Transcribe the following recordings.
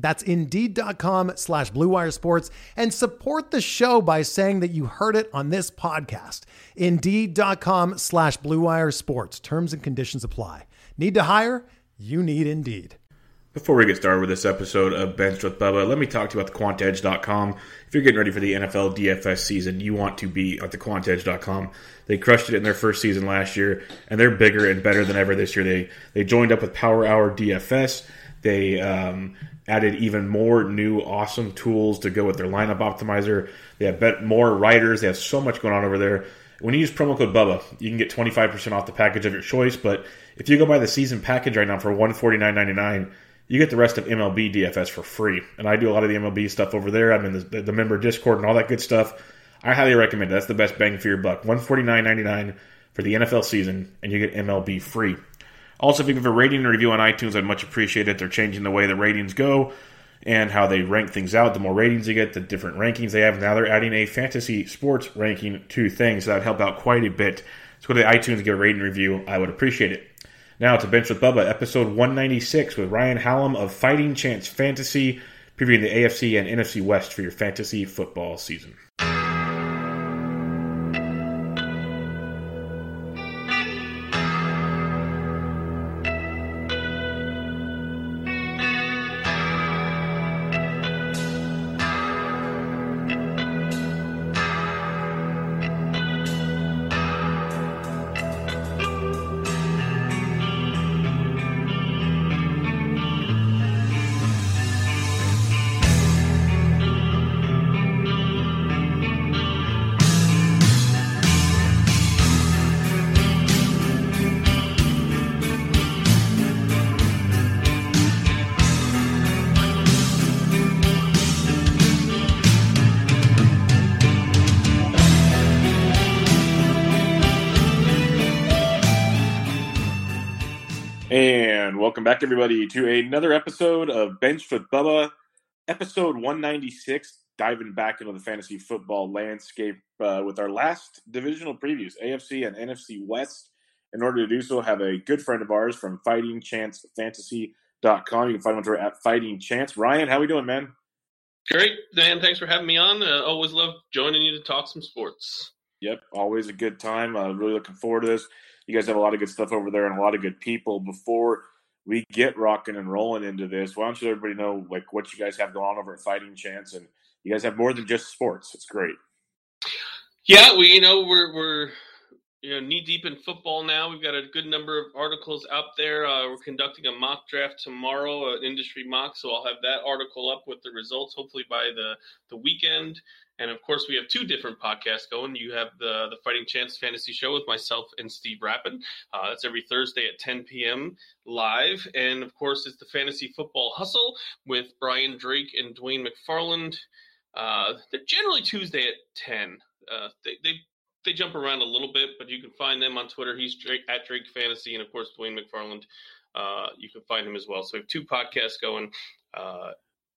That's Indeed.com slash BlueWire Sports and support the show by saying that you heard it on this podcast. Indeed.com slash BlueWire Sports. Terms and conditions apply. Need to hire? You need Indeed. Before we get started with this episode of Benched with Bubba, let me talk to you about the thequantedge.com. If you're getting ready for the NFL DFS season, you want to be at the thequantedge.com. They crushed it in their first season last year, and they're bigger and better than ever this year. They they joined up with Power Hour DFS. They um, added even more new awesome tools to go with their lineup optimizer. They have bet more writers. They have so much going on over there. When you use promo code Bubba, you can get 25% off the package of your choice. But if you go buy the season package right now for $149.99, you get the rest of MLB DFS for free. And I do a lot of the MLB stuff over there. I'm in the, the member Discord and all that good stuff. I highly recommend it. That's the best bang for your buck. One forty nine ninety nine for the NFL season, and you get MLB free. Also, if you give a rating and review on iTunes, I'd much appreciate it. They're changing the way the ratings go and how they rank things out. The more ratings you get, the different rankings they have. Now they're adding a fantasy sports ranking to things. So that would help out quite a bit. So go to the iTunes give a rating review. I would appreciate it. Now to Bench with Bubba, episode 196 with Ryan Hallum of Fighting Chance Fantasy, previewing the AFC and NFC West for your fantasy football season. Back, everybody, to another episode of Bench with Bubba, episode 196, diving back into the fantasy football landscape uh, with our last divisional previews, AFC and NFC West. In order to do so, have a good friend of ours from Fighting Chance FightingChanceFantasy.com. You can find him on Twitter at Fighting Chance. Ryan, how are we doing, man? Great, Dan. Thanks for having me on. Uh, always love joining you to talk some sports. Yep, always a good time. Uh, really looking forward to this you guys have a lot of good stuff over there and a lot of good people. Before we get rocking and rolling into this, why don't you let everybody know like what you guys have going on over at Fighting Chance? And you guys have more than just sports. It's great. Yeah, we you know we're we're you know knee deep in football now. We've got a good number of articles out there. Uh, we're conducting a mock draft tomorrow, an industry mock, so I'll have that article up with the results hopefully by the the weekend. And of course, we have two different podcasts going. You have the the Fighting Chance Fantasy Show with myself and Steve Rappin. Uh, that's every Thursday at 10 p.m. live. And of course, it's the Fantasy Football Hustle with Brian Drake and Dwayne McFarland. Uh, they're generally Tuesday at 10. Uh, they, they they jump around a little bit, but you can find them on Twitter. He's Drake, at Drake Fantasy, and of course Dwayne McFarland. Uh, you can find him as well. So we have two podcasts going uh,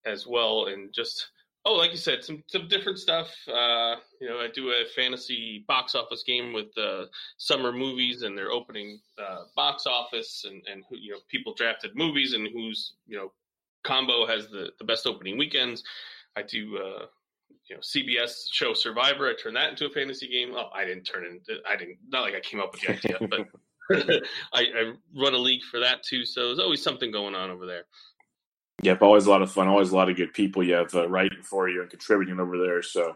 as well, and just Oh, like you said, some some different stuff. Uh, you know, I do a fantasy box office game with uh, summer movies and their opening uh, box office, and and who you know people drafted movies and whose you know combo has the the best opening weekends. I do. You know, CBS show Survivor. I turned that into a fantasy game. Oh, I didn't turn it. I didn't. Not like I came up with the idea, but I, I run a league for that too. So there's always something going on over there. Yep, always a lot of fun. Always a lot of good people you have uh, writing for you and contributing over there. So,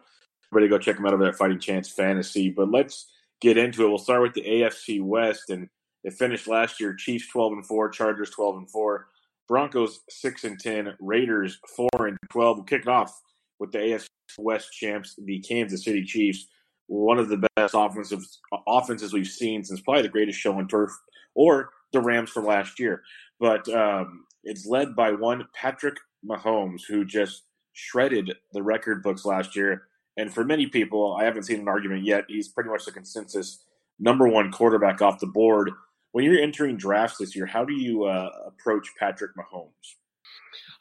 everybody go check them out over there at Fighting Chance Fantasy. But let's get into it. We'll start with the AFC West, and it finished last year: Chiefs twelve and four, Chargers twelve and four, Broncos six and ten, Raiders four and twelve. We'll kick it off with the AFC West champs, the Kansas City Chiefs. One of the best offensive offenses we've seen since probably the greatest show on turf, or the Rams from last year. But um, it's led by one Patrick Mahomes, who just shredded the record books last year. And for many people, I haven't seen an argument yet. He's pretty much the consensus number one quarterback off the board. When you're entering drafts this year, how do you uh, approach Patrick Mahomes?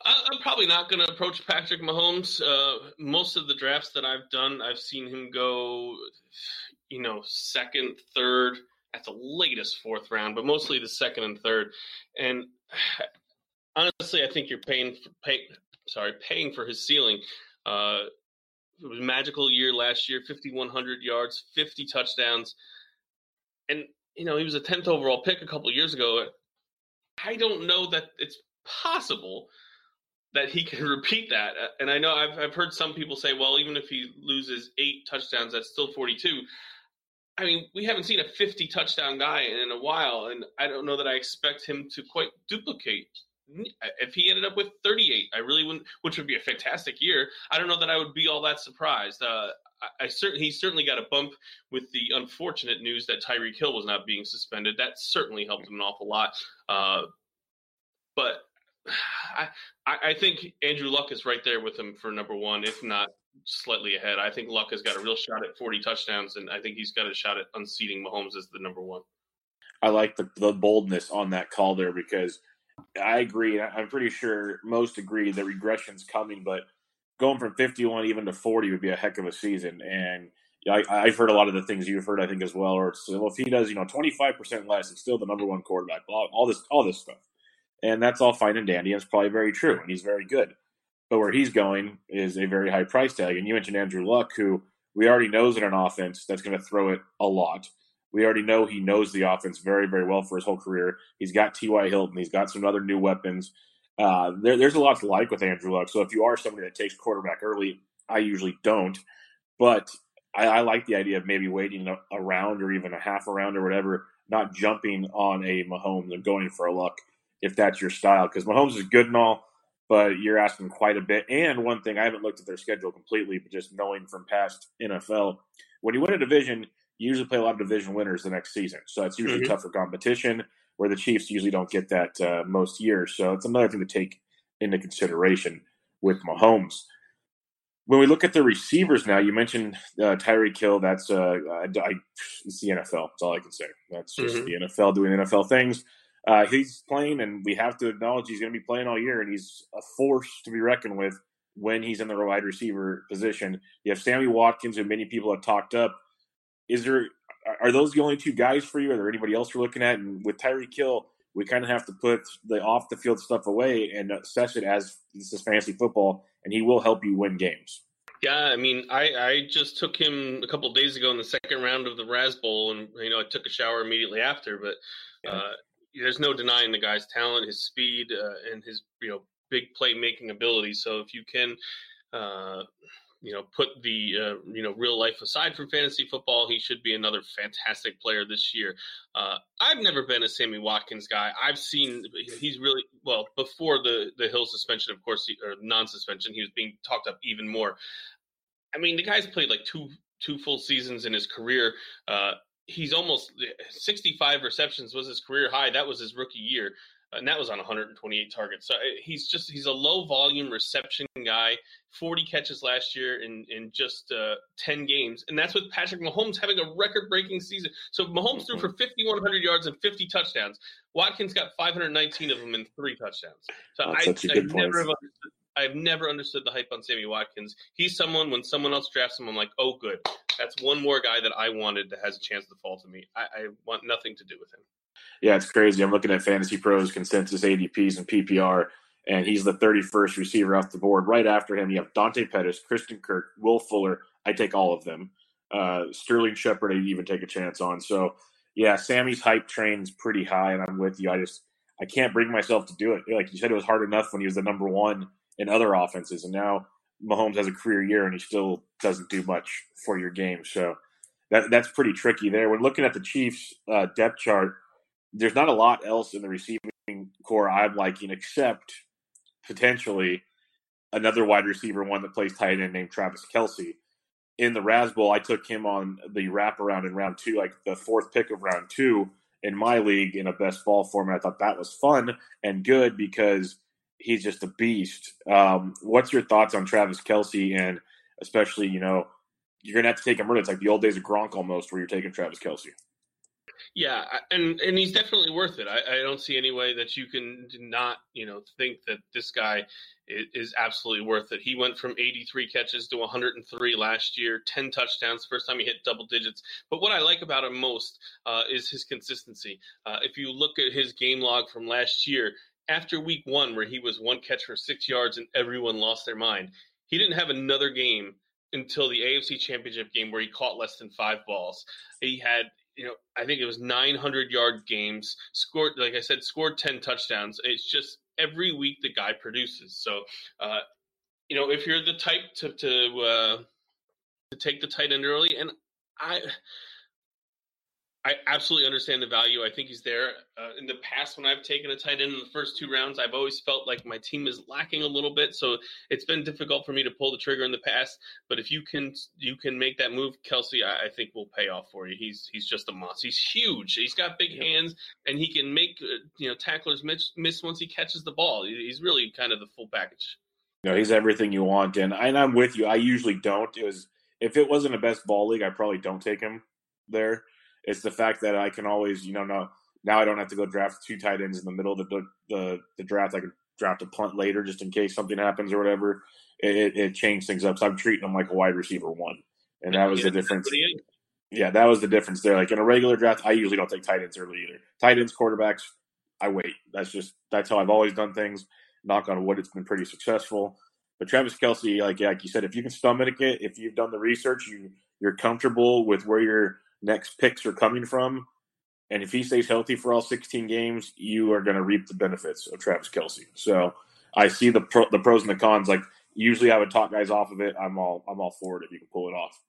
I'm probably not going to approach Patrick Mahomes. Uh, most of the drafts that I've done, I've seen him go, you know, second, third, at the latest fourth round, but mostly the second and third. And honestly, I think you're paying for pay, sorry, paying for his ceiling. Uh, it was a magical year last year, 5,100 yards, 50 touchdowns. And, you know, he was a 10th overall pick a couple years ago. I don't know that it's possible that he can repeat that. And I know I've, I've heard some people say, well, even if he loses eight touchdowns, that's still 42. I mean, we haven't seen a 50 touchdown guy in a while, and I don't know that I expect him to quite duplicate. If he ended up with 38, I really wouldn't, which would be a fantastic year. I don't know that I would be all that surprised. Uh, I, I certainly he certainly got a bump with the unfortunate news that Tyreek Hill was not being suspended. That certainly helped him an awful lot. Uh, but I, I think Andrew Luck is right there with him for number one, if not slightly ahead. I think Luck has got a real shot at 40 touchdowns, and I think he's got a shot at unseating Mahomes as the number one. I like the, the boldness on that call there because I agree. I'm pretty sure most agree that regression's coming, but going from 51 even to 40 would be a heck of a season. And I, have heard a lot of the things you've heard, I think, as well. Or well, if he does, you know, 25% less, it's still the number one quarterback. All, all this, all this stuff, and that's all fine and dandy. And it's probably very true, and he's very good. But where he's going is a very high price tag. And you mentioned Andrew Luck, who we already knows in an offense that's going to throw it a lot. We already know he knows the offense very, very well for his whole career. He's got T.Y. Hilton. He's got some other new weapons. Uh, there, there's a lot to like with Andrew Luck. So if you are somebody that takes quarterback early, I usually don't. But I, I like the idea of maybe waiting a, a round or even a half a round or whatever, not jumping on a Mahomes and going for a Luck if that's your style. Because Mahomes is good and all but you're asking quite a bit. And one thing, I haven't looked at their schedule completely, but just knowing from past NFL, when you win a division, you usually play a lot of division winners the next season. So it's usually mm-hmm. tougher competition where the Chiefs usually don't get that uh, most years. So it's another thing to take into consideration with Mahomes. When we look at the receivers now, you mentioned uh, Tyreek Hill. That's uh, I, I, it's the NFL. That's all I can say. That's just mm-hmm. the NFL doing NFL things uh, he's playing, and we have to acknowledge he's going to be playing all year, and he's a force to be reckoned with when he's in the wide receiver position. You have Sammy Watkins, who many people have talked up. Is there are those the only two guys for you? Are there anybody else you're looking at? And with Tyreek Hill, we kind of have to put the off the field stuff away and assess it as this is fantasy football, and he will help you win games. Yeah, I mean, I, I just took him a couple days ago in the second round of the Razzbowl, and you know, I took a shower immediately after. But uh, there's no denying the guy's talent, his speed, uh, and his you know big playmaking ability. So if you can, uh, you know, put the uh, you know real life aside from fantasy football, he should be another fantastic player this year. Uh, I've never been a Sammy Watkins guy. I've seen he's really well before the the Hill suspension, of course, or non-suspension. He was being talked up even more. I mean, the guy's played like two two full seasons in his career. Uh, he's almost 65 receptions was his career high. That was his rookie year. And that was on 128 targets. So uh, he's just he's a low volume reception guy. 40 catches last year in in just uh, 10 games, and that's with Patrick Mahomes having a record breaking season. So Mahomes threw for 5100 yards and 50 touchdowns. Watkins got 519 of them in three touchdowns. So I, I never have understood I've never understood the hype on Sammy Watkins. He's someone when someone else drafts him, I'm like, oh, good. That's one more guy that I wanted that has a chance to fall to me. I, I want nothing to do with him. Yeah, it's crazy. I'm looking at Fantasy Pros consensus ADPs and PPR, and he's the 31st receiver off the board. Right after him, you have Dante Pettis, Christian Kirk, Will Fuller. I take all of them. Uh, Sterling Shepard, I even take a chance on. So, yeah, Sammy's hype train's pretty high, and I'm with you. I just I can't bring myself to do it. Like you said, it was hard enough when he was the number one in other offenses. And now Mahomes has a career year and he still doesn't do much for your game. So that that's pretty tricky there. When looking at the Chiefs uh, depth chart, there's not a lot else in the receiving corps I'm liking except potentially another wide receiver, one that plays tight end named Travis Kelce. In the Razzbowl, I took him on the wraparound in round two, like the fourth pick of round two in my league in a best ball format. I thought that was fun and good because he's just a beast. Um, what's your thoughts on Travis Kelce and especially, you know, you're gonna have to take him early. It's like the old days of Gronk almost, where you're taking Travis Kelce. Yeah, and and he's definitely worth it. I, I don't see any way that you can not, you know, think that this guy is, is absolutely worth it. He went from 83 catches to 103 last year, 10 touchdowns, first time he hit double digits. But what I like about him most uh, is his consistency. Uh, if you look at his game log from last year, after week one, where he was one catch for six yards and everyone lost their mind, he didn't have another game until the AFC Championship game where he caught less than five balls. He had, you know, I think it was 900 yard games, scored, like I said, scored 10 touchdowns. It's just every week the guy produces. So, uh, you know, if you're the type to to uh, to take the tight end early, and I I absolutely understand the value. I think he's there. Uh, in the past, when I've taken a tight end in the first two rounds, I've always felt like my team is lacking a little bit, so it's been difficult for me to pull the trigger in the past. But if you can, you can make that move, Kelce. I, I think will pay off for you. He's he's just a monster. He's huge. He's got big hands, and he can make uh, you know tacklers miss, miss once he catches the ball. He's really kind of the full package. No, he's everything you want, and, and I'm with you. I usually don't. It was if it wasn't a best ball league, I probably don't take him there it's the fact that I can always, you know, now now I don't have to go draft two tight ends in the middle of the the, the draft. I can draft a punt later just in case something happens or whatever. It, it changed things up. So I'm treating them like a wide receiver one, and that was the difference. Yeah, that was the difference there. Like in a regular draft, I usually don't take tight ends early either. Tight ends, quarterbacks, I wait. That's just that's how I've always done things. Knock on wood, it's been pretty successful. But Travis Kelce, like like you said, if you can stomach it, if you've done the research, you you're comfortable with where you're next picks are coming from. And if he stays healthy for all 16 games, you are going to reap the benefits of Travis Kelce. So I see the pro, the pros and the cons. Like usually, I would talk guys off of it. I'm all I'm all for it if you can pull it off.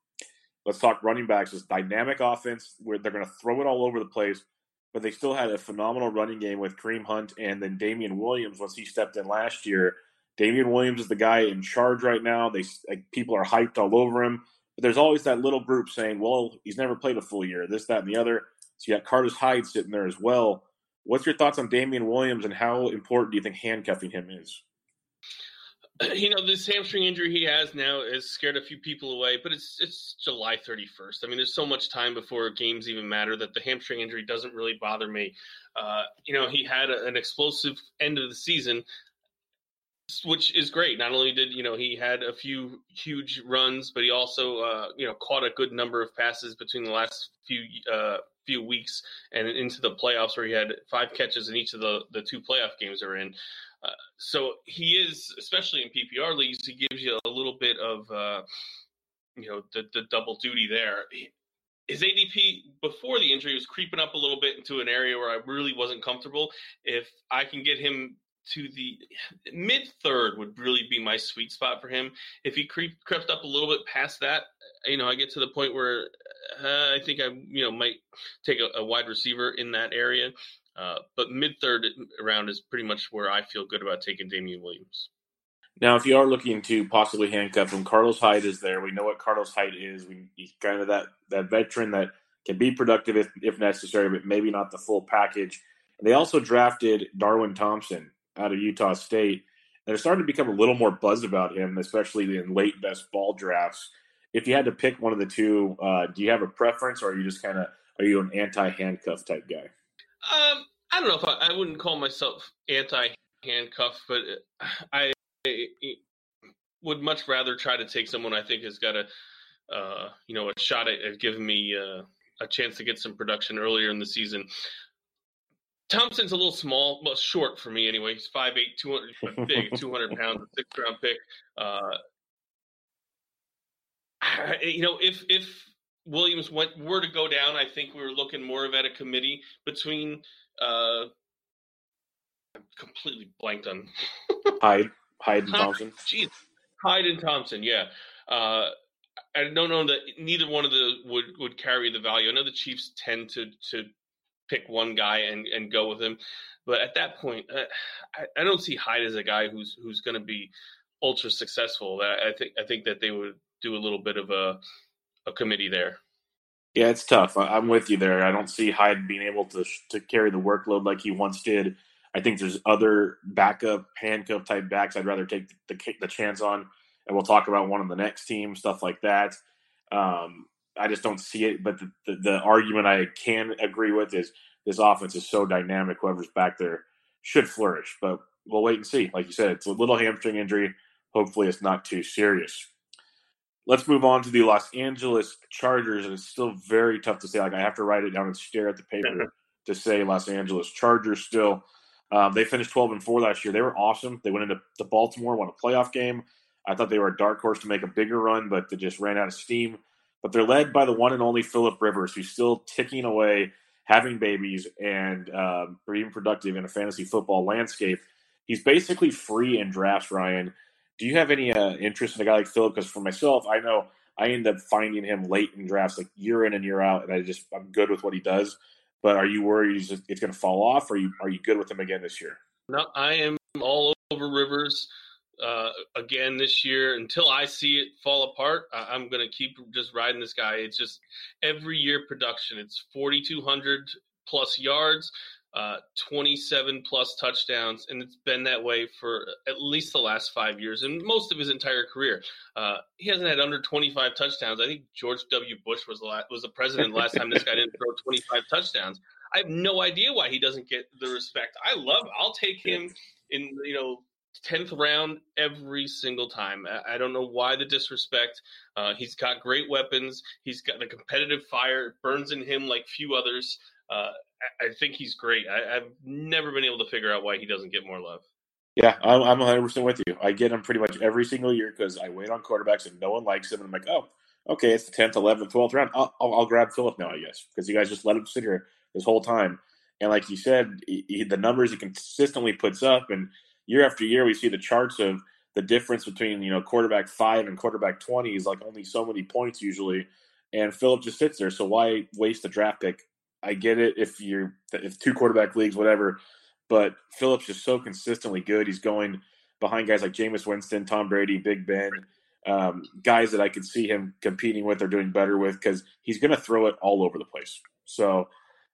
Let's talk running backs. This dynamic offense where they're going to throw it all over the place, but they still had a phenomenal running game with Kareem Hunt and then Damien Williams once he stepped in last year. Damien Williams is the guy in charge right now. They like, people are hyped all over him. But there's always that little group saying, well, he's never played a full year, this, that, and the other. So you got Carlos Hyde sitting there as well. What's your thoughts on Damien Williams and how important do you think handcuffing him is? You know, this hamstring injury he has now has scared a few people away, but it's it's July 31st. I mean, there's so much time before games even matter that the hamstring injury doesn't really bother me. Uh, you know, he had a, an explosive end of the season, which is great. Not only did you know he had a few huge runs, but he also uh, you know caught a good number of passes between the last few uh, few weeks and into the playoffs, where he had five catches in each of the the two playoff games are in. Uh, so he is, especially in PPR leagues, he gives you a little bit of uh, you know the the double duty there. His ADP before the injury was creeping up a little bit into an area where I really wasn't comfortable. If I can get him to the mid third would really be my sweet spot for him. If he creep, crept up a little bit past that, you know, I get to the point where uh, I think I, you know, might take a, a wide receiver in that area. Uh, but mid third round is pretty much where I feel good about taking Damien Williams. Now, if you are looking to possibly handcuff him, Carlos Hyde is there. We know what Carlos Hyde is. We, he's kind of that that veteran that can be productive if, if necessary, but maybe not the full package. And they also drafted Darwin Thompson, out of Utah State. And they're starting to become a little more buzz about him, especially in late best ball drafts. If you had to pick one of the two, uh, do you have a preference, or are you just kind of are you an anti handcuff type guy? Um, I don't know if I, I wouldn't call myself anti handcuff, but I, I, would much rather try to take someone I think has got a uh, you know a shot at, at giving me uh, a chance to get some production earlier in the season. Thompson's a little small, well, short for me anyway. He's 5'8", 200, big, 200 pounds, a sixth round pick. Uh, you know, if if Williams went were to go down, I think we were looking more of at a committee between. Uh, I'm completely blanked on Hyde, Hyde and Thompson. Jeez, Hyde and Thompson. Yeah, uh, I don't know that neither one of the would would carry the value. I know the Chiefs tend to to pick one guy and and go with him, but at that point, uh, I, I, don't see Hyde as a guy who's who's going to be ultra successful. I, I think I think that they would do a little bit of a a committee there. Yeah, it's tough. I'm with you there. I don't see Hyde being able to to carry the workload like he once did. I think there's other backup handcuff type backs I'd rather take the, the chance on, and we'll talk about one on the next team, stuff like that. Um, I just don't see it. But the, the, the, argument I can agree with is this offense is so dynamic. Whoever's back there should flourish, but we'll wait and see. Like you said, it's a little hamstring injury. Hopefully, it's not too serious. Let's move on to the Los Angeles Chargers, and it's still very tough to say. Like I have to write it down and stare at the paper to say Los Angeles Chargers still. Um, they finished 12 and 4 last year. They were awesome. They went into the Baltimore, won a playoff game. I thought they were a dark horse to make a bigger run, but they just ran out of steam. But they're led by the one and only Philip Rivers, who's still ticking away, having babies, and um, being productive in a fantasy football landscape. He's basically free in drafts, Ryan. Do you have any uh, interest in a guy like Philip? Because for myself, I know I end up finding him late in drafts, like year in and year out, and I just I'm good with what he does. But are you worried he's it's going to fall off? Or are you are you good with him again this year? No, I am all over Rivers uh, again this year until I see it fall apart. I, am going to keep just riding this guy. It's just every year production. It's 4,200 plus yards, uh, 27 plus touchdowns, and it's been that way for at least the last five years and most of his entire career. Uh, he hasn't had under 25 touchdowns. I think George W. Bush was the last, was the president last time this guy didn't throw 25 touchdowns. I have no idea why he doesn't get the respect. I love. I'll take him in you know tenth round every single time. I, don't know why the disrespect. Uh, he's got great weapons. He's got the competitive fire. It burns in him like few others. Uh, I, think he's great. I, have never been able to figure out why he doesn't get more love. Yeah, I'm, I'm 100% with you. I get him pretty much every single year because I wait on quarterbacks and no one likes him. And I'm like, oh, okay, it's the 10th, 11th, 12th round. I'll, I'll, I'll grab Philip now, I guess, because you guys just let him sit here this whole time. And like you said, he, the numbers he consistently puts up, and year after year, we see the charts of the difference between you know quarterback five and quarterback twenty is like only so many points usually, and Philip just sits there. So why waste a draft pick? I get it if you're if two quarterback leagues, whatever, but Phillips just so consistently good. He's going behind guys like Jameis Winston, Tom Brady, Big Ben, um, guys that I could see him competing with or doing better with because he's going to throw it all over the place. So,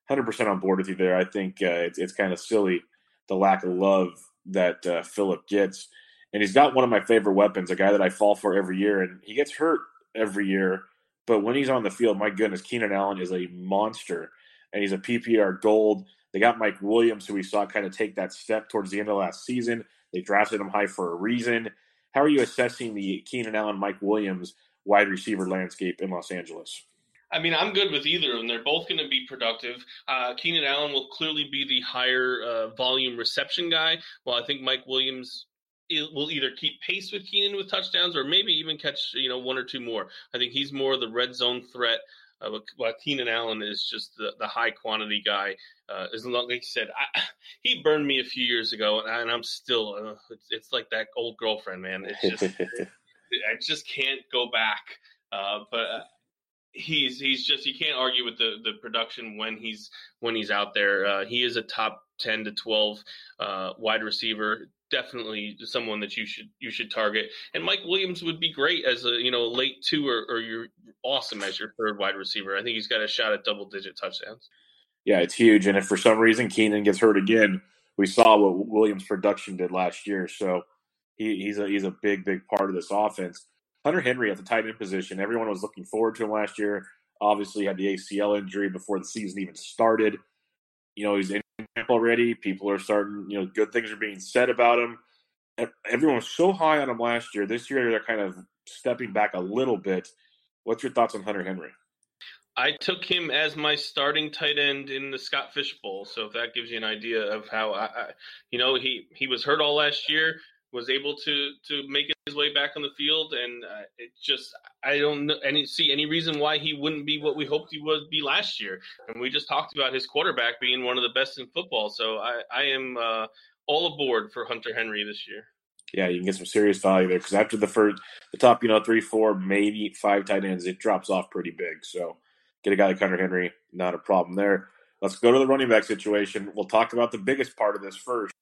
100% on board with you there. I think uh, it's, it's kind of silly the lack of love that uh, Philip gets. And he's got one of my favorite weapons, a guy that I fall for every year, and he gets hurt every year. But when he's on the field, my goodness, Keenan Allen is a monster, and he's a PPR gold. They got Mike Williams, who we saw kind of take that step towards the end of last season. They drafted him high for a reason. How are you assessing the Keenan Allen, Mike Williams wide receiver landscape in Los Angeles? I mean, I'm good with either of them. They're both going to be productive. Uh, Keenan Allen will clearly be the higher uh, volume reception guy, Well, I think Mike Williams will either keep pace with Keenan with touchdowns or maybe even catch you know one or two more. I think he's more the red zone threat. Uh, while Keenan Allen is just the, the high quantity guy. Uh, as long like you said, I, he burned me a few years ago, and, I, am still. Uh, it's, it's, like that old girlfriend, man. It's just I just can't go back. Uh, but uh, he's he's just you can't argue with the the production when he's when he's out there. Uh, he is a top ten to twelve uh, wide receiver. Definitely someone that you should you should target. And Mike Williams would be great as a you know late two or, or you're awesome as your third wide receiver. I think he's got a shot at double digit touchdowns. Yeah, it's huge. And if for some reason Keenan gets hurt again, we saw what Williams' production did last year. So he, he's a he's a big big part of this offense. Hunter Henry at the tight end position, everyone was looking forward to him last year. Obviously, had the ACL injury before the season even started. You know, he's in camp already. People are starting, you know, good things are being said about him. Everyone was so high on him last year. This year, they're kind of stepping back a little bit. What's your thoughts on Hunter Henry? I took him as my starting tight end in the Scott Fish Bowl, so if that gives you an idea of how I, I you know, he he was hurt all last year was able to to make his way back on the field, and uh, it just I don't know any see any reason why he wouldn't be what we hoped he would be last year. And we just talked about his quarterback being one of the best in football, so I I am uh, all aboard for Hunter Henry this year. Yeah, you can get some serious value there because after the first, the top, you know, three, four, maybe five tight ends, it drops off pretty big. So get a guy like Hunter Henry, not a problem there. Let's go to the running back situation. We'll talk about the biggest part of this first.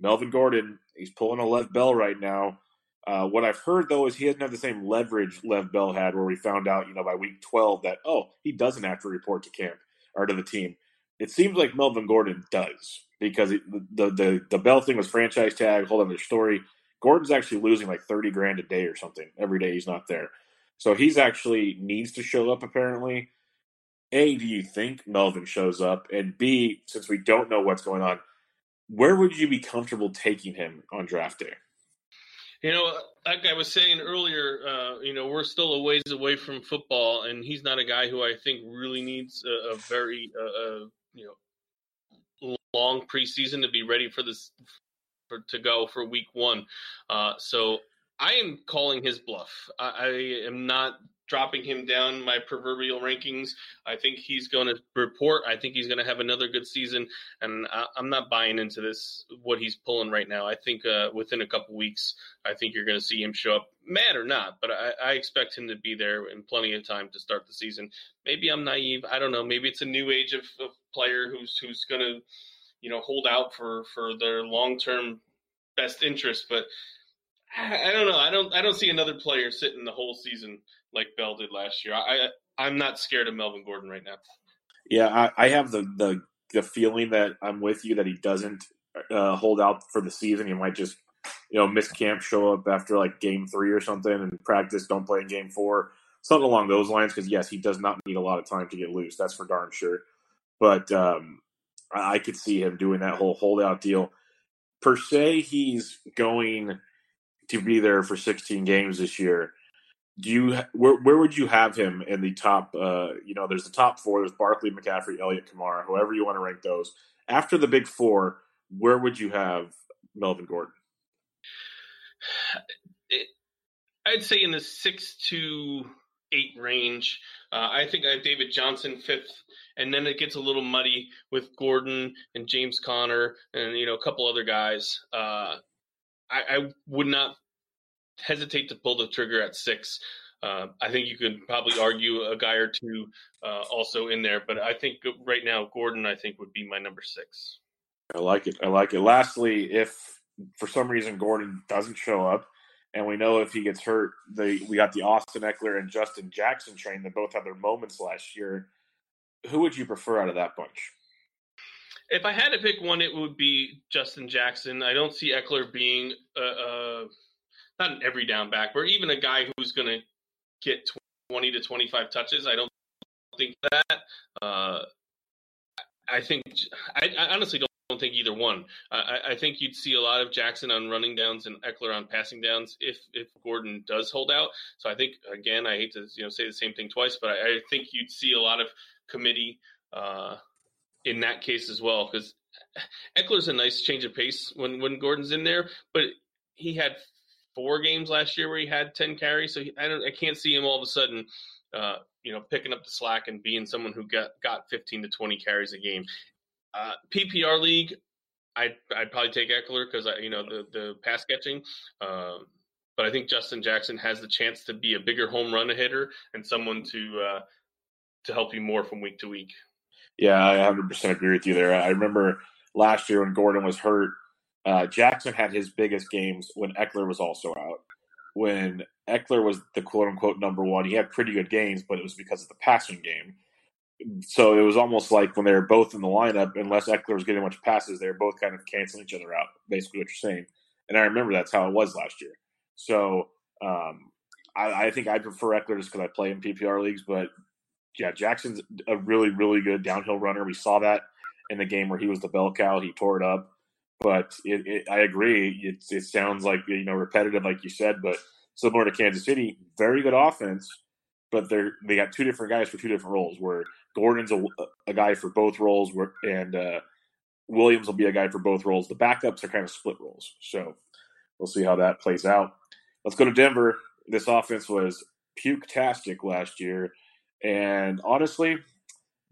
Melvin Gordon, he's pulling a Lev Bell right now. Uh, what I've heard though is he doesn't have the same leverage Lev Bell had, where we found out, you know, by week 12 that oh, he doesn't have to report to camp or to the team. It seems like Melvin Gordon does because it, the the the Bell thing was franchise tag, whole other story. Gordon's actually losing like thirty grand a day or something every day he's not there. So he's actually needs to show up apparently. A, do you think Melvin shows up? And B, since we don't know what's going on, where would you be comfortable taking him on draft day? You know, like I was saying earlier, uh, you know, we're still a ways away from football, and he's not a guy who I think really needs a, a very, uh, uh, you know, long preseason to be ready for this for, to go for week one. Uh, so I am calling his bluff. I, I am not dropping him down my proverbial rankings. I think he's going to report. I think he's going to have another good season, and I, am not buying into this what he's pulling right now. I think uh, within a couple weeks, I think you're going to see him show up, mad or not. But I, I, expect him to be there in plenty of time to start the season. Maybe I'm naive. I don't know. Maybe it's a new age of, of player who's who's going to, you know, hold out for for their long term best interest, but. I don't know. I don't. I don't see another player sitting the whole season like Bell did last year. I I'm not scared of Melvin Gordon right now. Yeah, I, I have the, the the feeling that I'm with you that he doesn't uh, hold out for the season. He might just you know miss camp, show up after like game three or something, and practice. Don't play in game four, something along those lines. Because yes, he does not need a lot of time to get loose. That's for darn sure. But um, I, I could see him doing that whole holdout deal. Per se, he's going to be there for 16 games this year do you where where would you have him in the top? Uh, you know, there's the top four. There's Barkley, McCaffrey, Elliott, Kamara, whoever you want to rank those. After the big four, where would you have Melvin Gordon? I'd say in the six to eight range. Uh, I think I have David Johnson fifth, and then it gets a little muddy with Gordon and James Conner and you know a couple other guys. Uh, I, I, would not hesitate to pull the trigger at six. Uh, I think you could probably argue a guy or two uh, also in there, but I think right now Gordon, I think would be my number six. I like it. I like it. Lastly, if for some reason Gordon doesn't show up, and we know if he gets hurt, they we got the Austin Ekeler and Justin Jackson train that both had their moments last year. Who would you prefer out of that bunch? If I had to pick one, it would be Justin Jackson. I don't see Ekeler being a, a not an every down back, but even a guy who's going to get 20 to 25 touches. I don't think that. Uh, I think I, I, honestly don't, don't think either one. I, I, think you'd see a lot of Jackson on running downs and Ekeler on passing downs if if Gordon does hold out. So I think again, I hate to you know say the same thing twice, but I, I think you'd see a lot of committee uh, in that case as well because Ekeler's a nice change of pace when when Gordon's in there, but he had four games last year where he had 10 carries. So he, I don't, I can't see him all of a sudden, uh, you know, picking up the slack and being someone who got, got 15 to 20 carries a game. Uh, PPR league, I'd, I'd probably take Ekeler because I, you know, the, the pass catching. Um, but I think Justin Jackson has the chance to be a bigger home run hitter and someone to, uh, to help you more from week to week. Yeah, I 100% agree with you there. I remember last year when Gordon was hurt, uh, Jackson had his biggest games when Ekeler was also out. When Ekeler was the quote unquote number one, he had pretty good games, but it was because of the passing game. So it was almost like when they were both in the lineup, unless Ekeler was getting much passes, they were both kind of canceling each other out, basically what you're saying. And I remember that's how it was last year. So um, I, I, think I prefer Ekeler just because I play in PPR leagues. But yeah, Jackson's a really, really good downhill runner. We saw that in the game where he was the bell cow. He tore it up. But it, it, I agree. It, it sounds like you know repetitive, like you said, but similar to Kansas City, very good offense. But they're they got two different guys for two different roles. Where Gordon's a, a guy for both roles, where, and uh, Williams will be a guy for both roles. The backups are kind of split roles. So we'll see how that plays out. Let's go to Denver. This offense was puke-tastic last year, and honestly,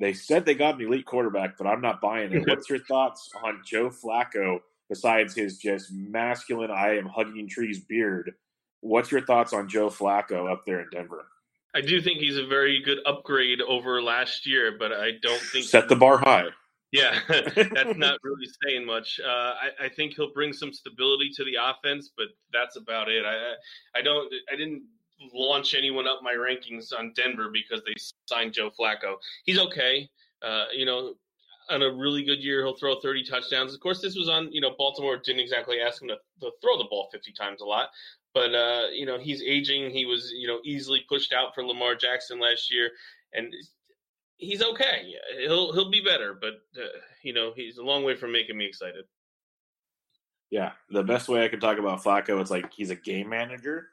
they said they got an elite quarterback, but I'm not buying it. What's your thoughts on Joe Flacco besides his just masculine, I am hugging trees beard. What's your thoughts on Joe Flacco up there in Denver? I do think he's a very good upgrade over last year, but I don't think set the bar high. Yeah, that's not really saying much. Uh, I, I, think he'll bring some stability to the offense, but that's about it. I, I don't, I didn't launch anyone up my rankings on Denver because they signed Joe Flacco. He's okay. Uh, you know, on a really good year, he'll throw 30 touchdowns. Of course, this was on, you know, Baltimore didn't exactly ask him to, to throw the ball 50 times a lot, but, uh, you know, he's aging. He was, you know, easily pushed out for Lamar Jackson last year. And he's okay. He'll he'll be better, but uh, you know he's a long way from making me excited. Yeah, the best way I can talk about Flacco is like he's a game manager.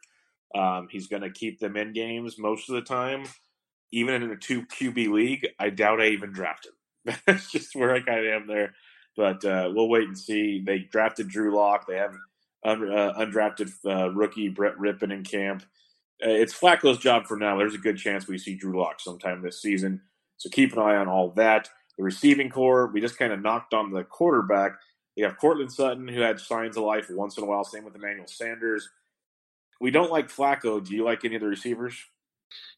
Um, he's going to keep them in games most of the time. Even in a two QB league, I doubt I even draft him. That's just where I kind of am there. But uh, we'll wait and see. They drafted Drew Lock. They have un- uh, undrafted uh, rookie Brett Rypien in camp. Uh, it's Flacco's job for now. There's a good chance we see Drew Lock sometime this season. So keep an eye on all that. The receiving corps, we just kind of knocked on the quarterback. You have Courtland Sutton, who had signs of life once in a while. Same with Emmanuel Sanders. We don't like Flacco. Do you like any of the receivers?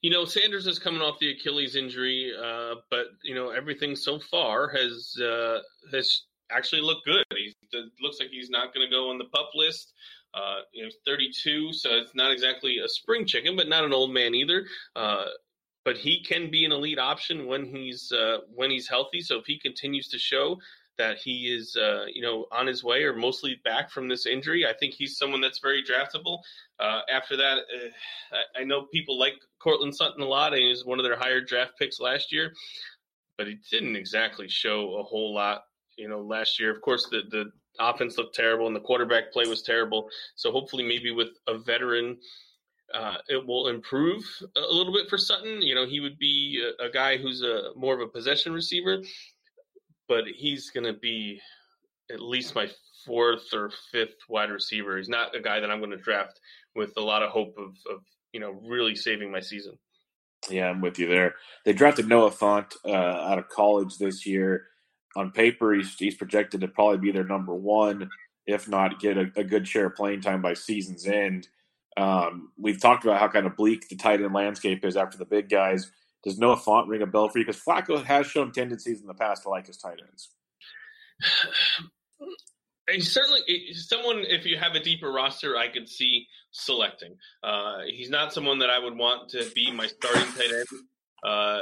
You know, Sanders is coming off the Achilles injury, uh, but you know everything so far has uh, has actually looked good. He looks like he's not going to go on the pup list. Uh, you know, 32, so it's not exactly a spring chicken, but not an old man either. Uh, but he can be an elite option when he's uh, when he's healthy. So if he continues to show that he is uh, you know on his way or mostly back from this injury, I think he's someone that's very draftable. Uh, after that, uh, I, I know people like Courtland Sutton a lot, and he was one of their higher draft picks last year, but he didn't exactly show a whole lot. You know, last year, of course, the the offense looked terrible and the quarterback play was terrible. So hopefully, maybe with a veteran uh, it will improve a little bit for Sutton. You know, he would be a, a guy who's a more of a possession receiver, but he's going to be at least my fourth or fifth wide receiver. He's not a guy that I'm going to draft with a lot of hope of, of you know really saving my season. Yeah, I'm with you there. They drafted Noah Fant uh, out of college this year. On paper, he's, he's projected to probably be their number one, if not get a, a good share of playing time by season's end. Um, we've talked about how kind of bleak the tight end landscape is after the big guys. Does Noah Fant ring a bell for you? Because Flacco has shown tendencies in the past to like his tight ends. He's certainly someone. If you have a deeper roster, I could see selecting. Uh, he's not someone that I would want to be my starting tight end. Uh,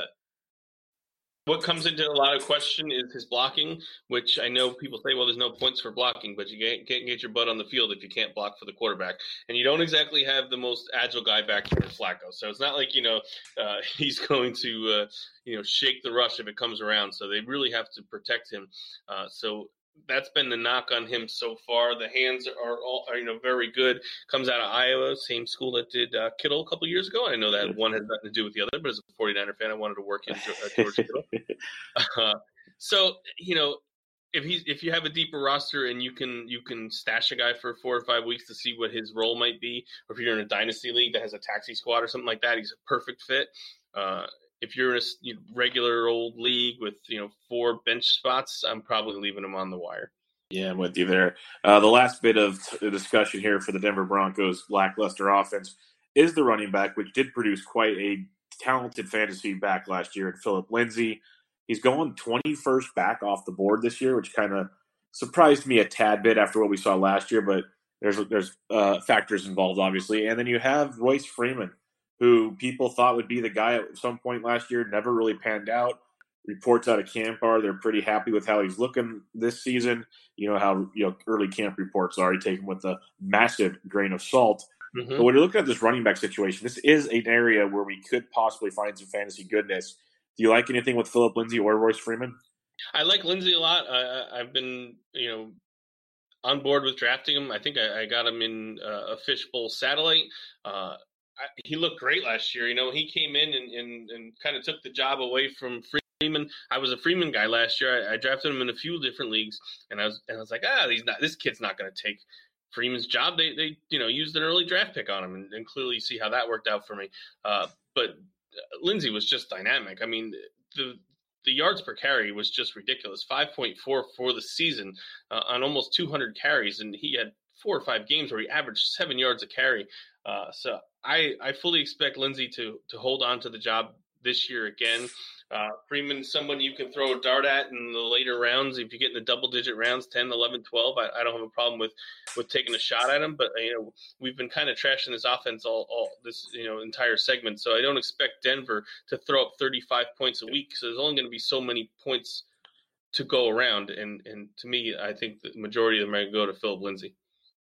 what comes into a lot of question is his blocking, which I know people say, well, there's no points for blocking, but you can't, can't get your butt on the field if you can't block for the quarterback. And you don't exactly have the most agile guy back here Flacco. So it's not like, you know, uh, he's going to, uh, you know, shake the rush if it comes around. So they really have to protect him. Uh, so that's been the knock on him so far. The hands are all are, you know very good. Comes out of Iowa, same school that did uh, Kittle a couple years ago. I know that one has nothing to do with the other, but as a 49er fan, I wanted to work in uh, George Kittle. Uh, so you know, if he's if you have a deeper roster and you can you can stash a guy for four or five weeks to see what his role might be, or if you're in a dynasty league that has a taxi squad or something like that, he's a perfect fit. Uh, if you're in a you know, regular old league with you know four bench spots, I'm probably leaving him on the wire. Yeah, I'm with you there. Uh, the last bit of discussion here for the Denver Broncos lackluster offense is the running back, which did produce quite a talented fantasy back last year in Phillip Lindsay. He's going 21st back off the board this year, which kind of surprised me a tad bit after what we saw last year, but there's there's uh, factors involved, obviously. And then you have Royce Freeman, who people thought would be the guy at some point last year, never really panned out. Reports out of camp are they're pretty happy with how he's looking this season. You know how you know early camp reports are. You take them with a massive grain of salt. Mm-hmm. But when you're looking at this running back situation, this is an area where we could possibly find some fantasy goodness. Do you like anything with Phillip Lindsay or Royce Freeman? I like Lindsay a lot. I, have been, you know, on board with drafting him. I think I, I got him in uh, a fishbowl satellite. Uh, He looked great last year. You know, he came in and, and, and kind of took the job away from Freeman. I was a Freeman guy last year. I, I, drafted him in a few different leagues, and I was and I was like, ah, he's not. This kid's not going to take Freeman's job. They they you know used an early draft pick on him, and, and clearly see how that worked out for me. Uh, but uh, Lindsay was just dynamic. I mean, the the yards per carry was just ridiculous 5.4 for the season uh, on almost 200 carries and he had four or five games where he averaged seven yards a carry uh, so I, I fully expect lindsay to to hold on to the job this year again uh, Freeman, someone you can throw a dart at in the later rounds. If you get in the double digit rounds, 10, 11, 12, I, I don't have a problem with, with taking a shot at him. But, you know, we've been kind of trashing this offense all, all this, you know, entire segment. So I don't expect Denver to throw up 35 points a week. So there's only going to be so many points to go around. And, and to me, I think the majority of them are going to go to Phillip Lindsay.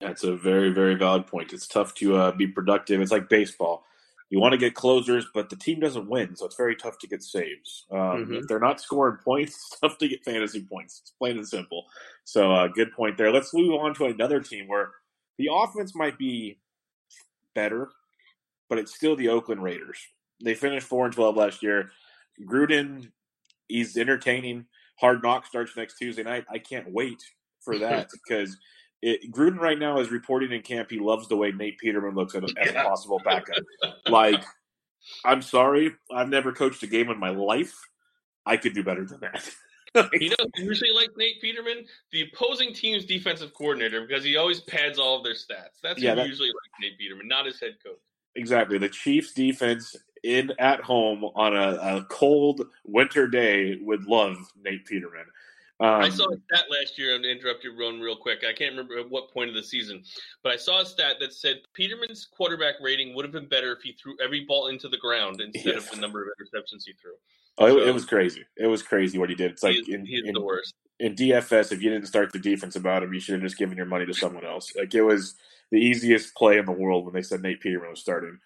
That's a very, very valid point. It's tough to uh, be productive. It's like baseball you want to get closers, but the team doesn't win, so it's very tough to get saves. Um, mm-hmm. If they're not scoring points, it's tough to get fantasy points. It's plain and simple. So, uh, good point there. Let's move on to another team where the offense might be better, but it's still the Oakland Raiders. They finished four and twelve last year. Gruden, he's entertaining. Hard Knock starts next Tuesday night. I can't wait for that because it, Gruden right now is reporting in camp he loves the way Nate Peterman looks at, him as a possible backup. like, I'm sorry, I've never coached a game in my life. I could do better than that. you know, usually like Nate Peterman, the opposing team's defensive coordinator, because he always pads all of their stats. That's yeah, that, usually like Nate Peterman, not his head coach. Exactly. The Chiefs defense in at home on a, a cold winter day would love Nate Peterman. Um, I saw a stat last year. I'm to interrupt you, Ron, real quick. I can't remember at what point of the season, but I saw a stat that said Peterman's quarterback rating would have been better if he threw every ball into the ground instead yes. of the number of interceptions he threw. Oh, so, it, was crazy. It was crazy what he did. It's like he is, in, he is in, the worst. In DFS, if you didn't start the defense about him, you should have just given your money to someone else. Like it was the easiest play in the world when they said Nate Peterman was starting.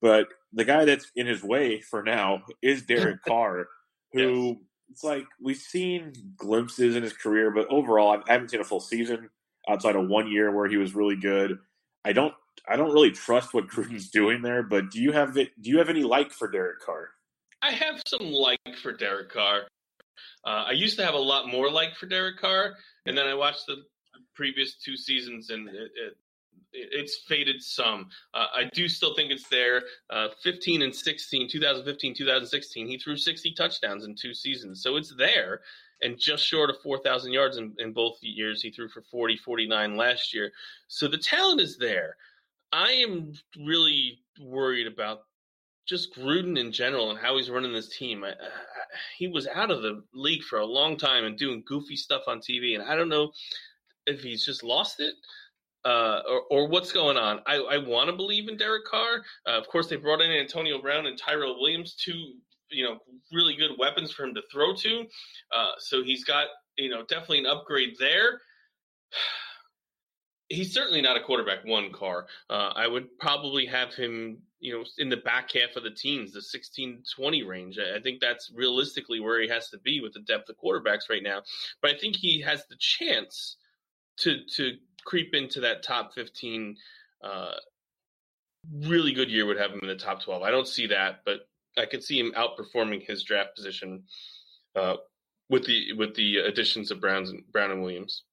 But the guy that's in his way for now is Derek Carr, who yes it's like we've seen glimpses in his career, but overall, I haven't seen a full season outside of one year where he was really good. I don't, I don't really trust what Gruden's doing there. But do you have it? Do you have any like for Derek Carr? I have some like for Derek Carr. Uh, I used to have a lot more like for Derek Carr, and then I watched the previous two seasons, and it, it, it's faded some. Uh, I do still think it's there. Uh, 15 and 16, 2015, 2016, he threw 60 touchdowns in two seasons. So it's there and just short of 4,000 yards in, in both years. He threw for 40, 49 last year. So the talent is there. I am really worried about just Gruden in general and how he's running this team. I, I, he was out of the league for a long time and doing goofy stuff on TV. And I don't know if he's just lost it uh, or, or, what's going on. I, I want to believe in Derek Carr. Uh, of course, they brought in Antonio Brown and Tyrell Williams, two you know really good weapons for him to throw to. Uh, so he's got you know definitely an upgrade there. He's certainly not a quarterback one Carr. Uh, I would probably have him, you know, in the back half of the teens, the 16 20 range. I think that's realistically where he has to be with the depth of quarterbacks right now. But I think he has the chance to to creep into that top 15 uh, really good year would have him in the top 12 i don't see that but i could see him outperforming his draft position uh, with the with the additions of browns and brown and williams.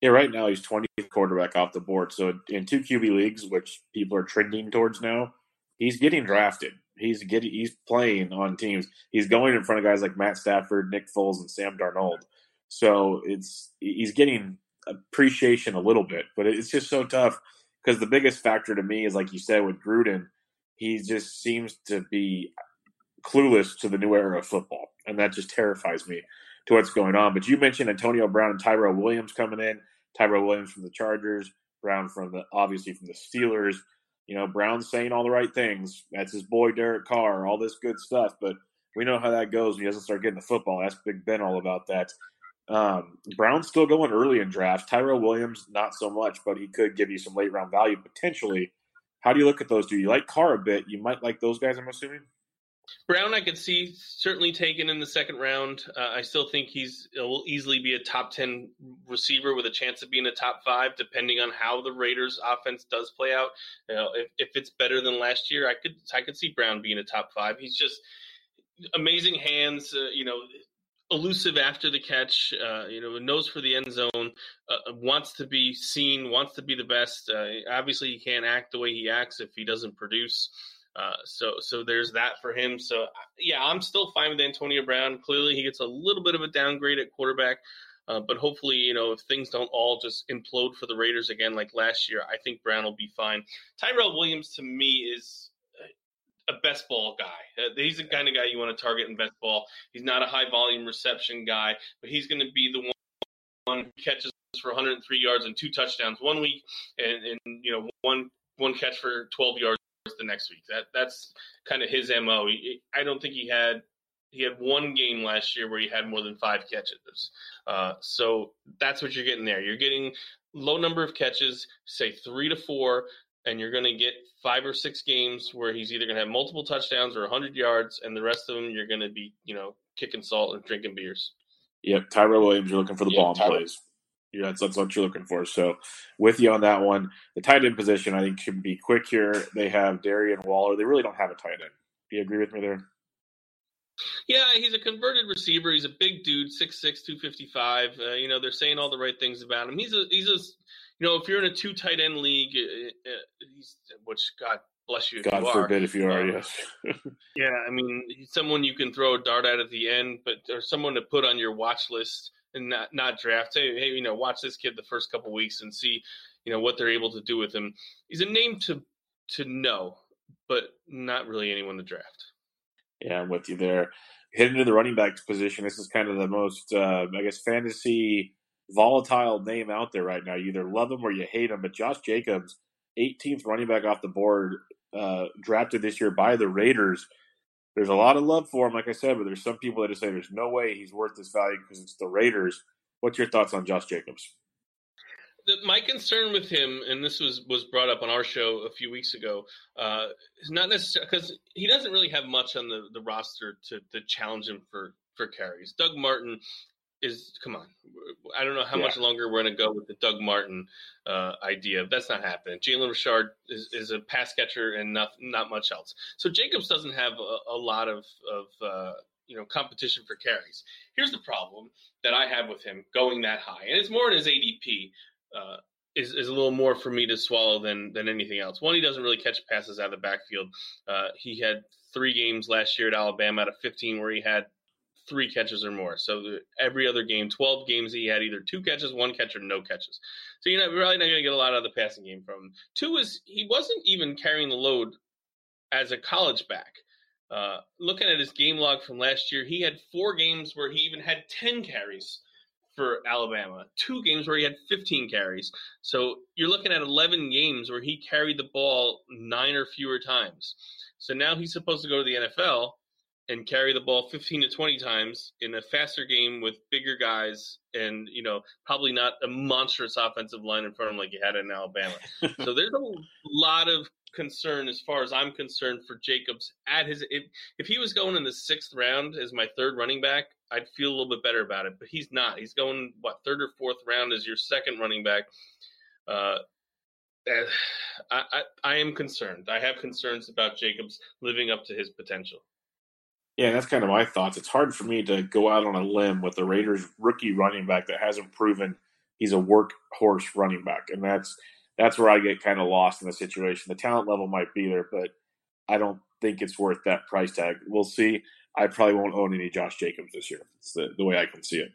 Yeah right now he's 20th quarterback off the board. So in two qb leagues which people are trending towards now he's getting drafted. He's getting he's playing on teams. He's going in front of guys like matt stafford nick foles and sam darnold. So it's he's getting appreciation a little bit, but it's just so tough because the biggest factor to me is like you said with Gruden, he just seems to be clueless to the new era of football, and that just terrifies me to what's going on. But you mentioned Antonio Brown and Tyrell Williams coming in. Tyrell Williams from the Chargers, Brown from the obviously from the Steelers. You know, Brown's saying all the right things. That's his boy Derek Carr, all this good stuff. But we know how that goes when he doesn't start getting the football. Ask Big Ben all about that. Um, Brown's still going early in drafts. Tyrell Williams, not so much, but he could give you some late round value potentially. How do you look at those? Do you like Carr a bit? You might like those guys, I'm assuming. Brown, I could see certainly taken in the second round. Uh, I still think he's will easily be a top ten receiver with a chance of being a top five, depending on how the Raiders' offense does play out. You know, if, if it's better than last year, I could I could see Brown being a top five. He's just amazing hands. Uh, you know, elusive after the catch, uh, you know, knows for the end zone, uh, wants to be seen, wants to be the best. Uh, obviously, he can't act the way he acts if he doesn't produce. Uh, so so there's that for him. So yeah, I'm still fine with Antonio Brown. Clearly, he gets a little bit of a downgrade at quarterback. Uh, but hopefully, you know, if things don't all just implode for the Raiders again like last year, I think Brown will be fine. Tyrell Williams to me is a best ball guy. Uh, he's the kind of guy you want to target in best ball. He's not a high volume reception guy, but he's going to be the one who catches for 103 yards and two touchdowns one week, and, and you know one one catch for 12 yards the next week. That that's kind of his mo. He, I don't think he had he had one game last year where he had more than five catches. Uh, so that's what you're getting there. You're getting low number of catches, say three to four, and you're going to get five or six games where he's either going to have multiple touchdowns or 100 yards, and the rest of them you're going to be, you know, kicking salt and drinking beers. Yep, Tyrell Williams, you're looking for the yep, ball plays. Yeah, that's, that's what you're looking for. So, with you on that one, the tight end position I think should be quick here. They have Darren Waller. They really don't have a tight end. Do you agree with me there? Yeah, he's a converted receiver. He's a big dude, 6'6", 255. Uh, you know, they're saying all the right things about him. He's a he's a you know, if you're in a two tight end league, uh, uh, he's which God bless you. God you forbid if you are, um, yes. yeah, I mean, he's someone you can throw a dart at at the end, but or someone to put on your watch list and not not draft. Hey, hey, you know, watch this kid the first couple weeks and see, you know, what they're able to do with him. He's a name to to know, but not really anyone to draft. Yeah, I'm with you there. Heading to the running back position, this is kind of the most, uh, I guess, fantasy volatile name out there right now. You either love him or you hate him. But Josh Jacobs, 18th running back off the board, uh, drafted this year by the Raiders. There's a lot of love for him, like I said, but there's some people that just say there's no way he's worth this value because it's the Raiders. What's your thoughts on Josh Jacobs? My concern with him, and this was was brought up on our show a few weeks ago, uh, is not necessarily because he doesn't really have much on the, the roster to, to challenge him for for carries. Doug Martin is come on. I don't know how yeah. much longer we're going to go with the Doug Martin uh, idea. That's not happening. Jalen Richard is, is a pass catcher and not not much else. So Jacobs doesn't have a, a lot of of uh, you know competition for carries. Here's the problem that I have with him going that high, and it's more in his ADP. Uh, is, is a little more for me to swallow than than anything else. One, he doesn't really catch passes out of the backfield. Uh, he had three games last year at Alabama out of 15 where he had three catches or more. So every other game, 12 games, he had either two catches, one catch, or no catches. So you're not really not going to get a lot out of the passing game from him. Two is he wasn't even carrying the load as a college back. Uh, looking at his game log from last year, he had four games where he even had 10 carries for Alabama, two games where he had 15 carries. So you're looking at 11 games where he carried the ball nine or fewer times. So now he's supposed to go to the NFL and carry the ball 15 to 20 times in a faster game with bigger guys and you know probably not a monstrous offensive line in front of him like you had in Alabama. so there's a lot of concern as far as I'm concerned for Jacobs at his if, if he was going in the 6th round as my third running back, I'd feel a little bit better about it, but he's not. He's going what third or fourth round as your second running back. Uh, I, I, I am concerned. I have concerns about Jacobs living up to his potential. Yeah, that's kind of my thoughts. It's hard for me to go out on a limb with the Raiders rookie running back that hasn't proven he's a workhorse running back, and that's that's where I get kind of lost in the situation. The talent level might be there, but I don't think it's worth that price tag. We'll see. I probably won't own any Josh Jacobs this year. It's the, the way I can see it.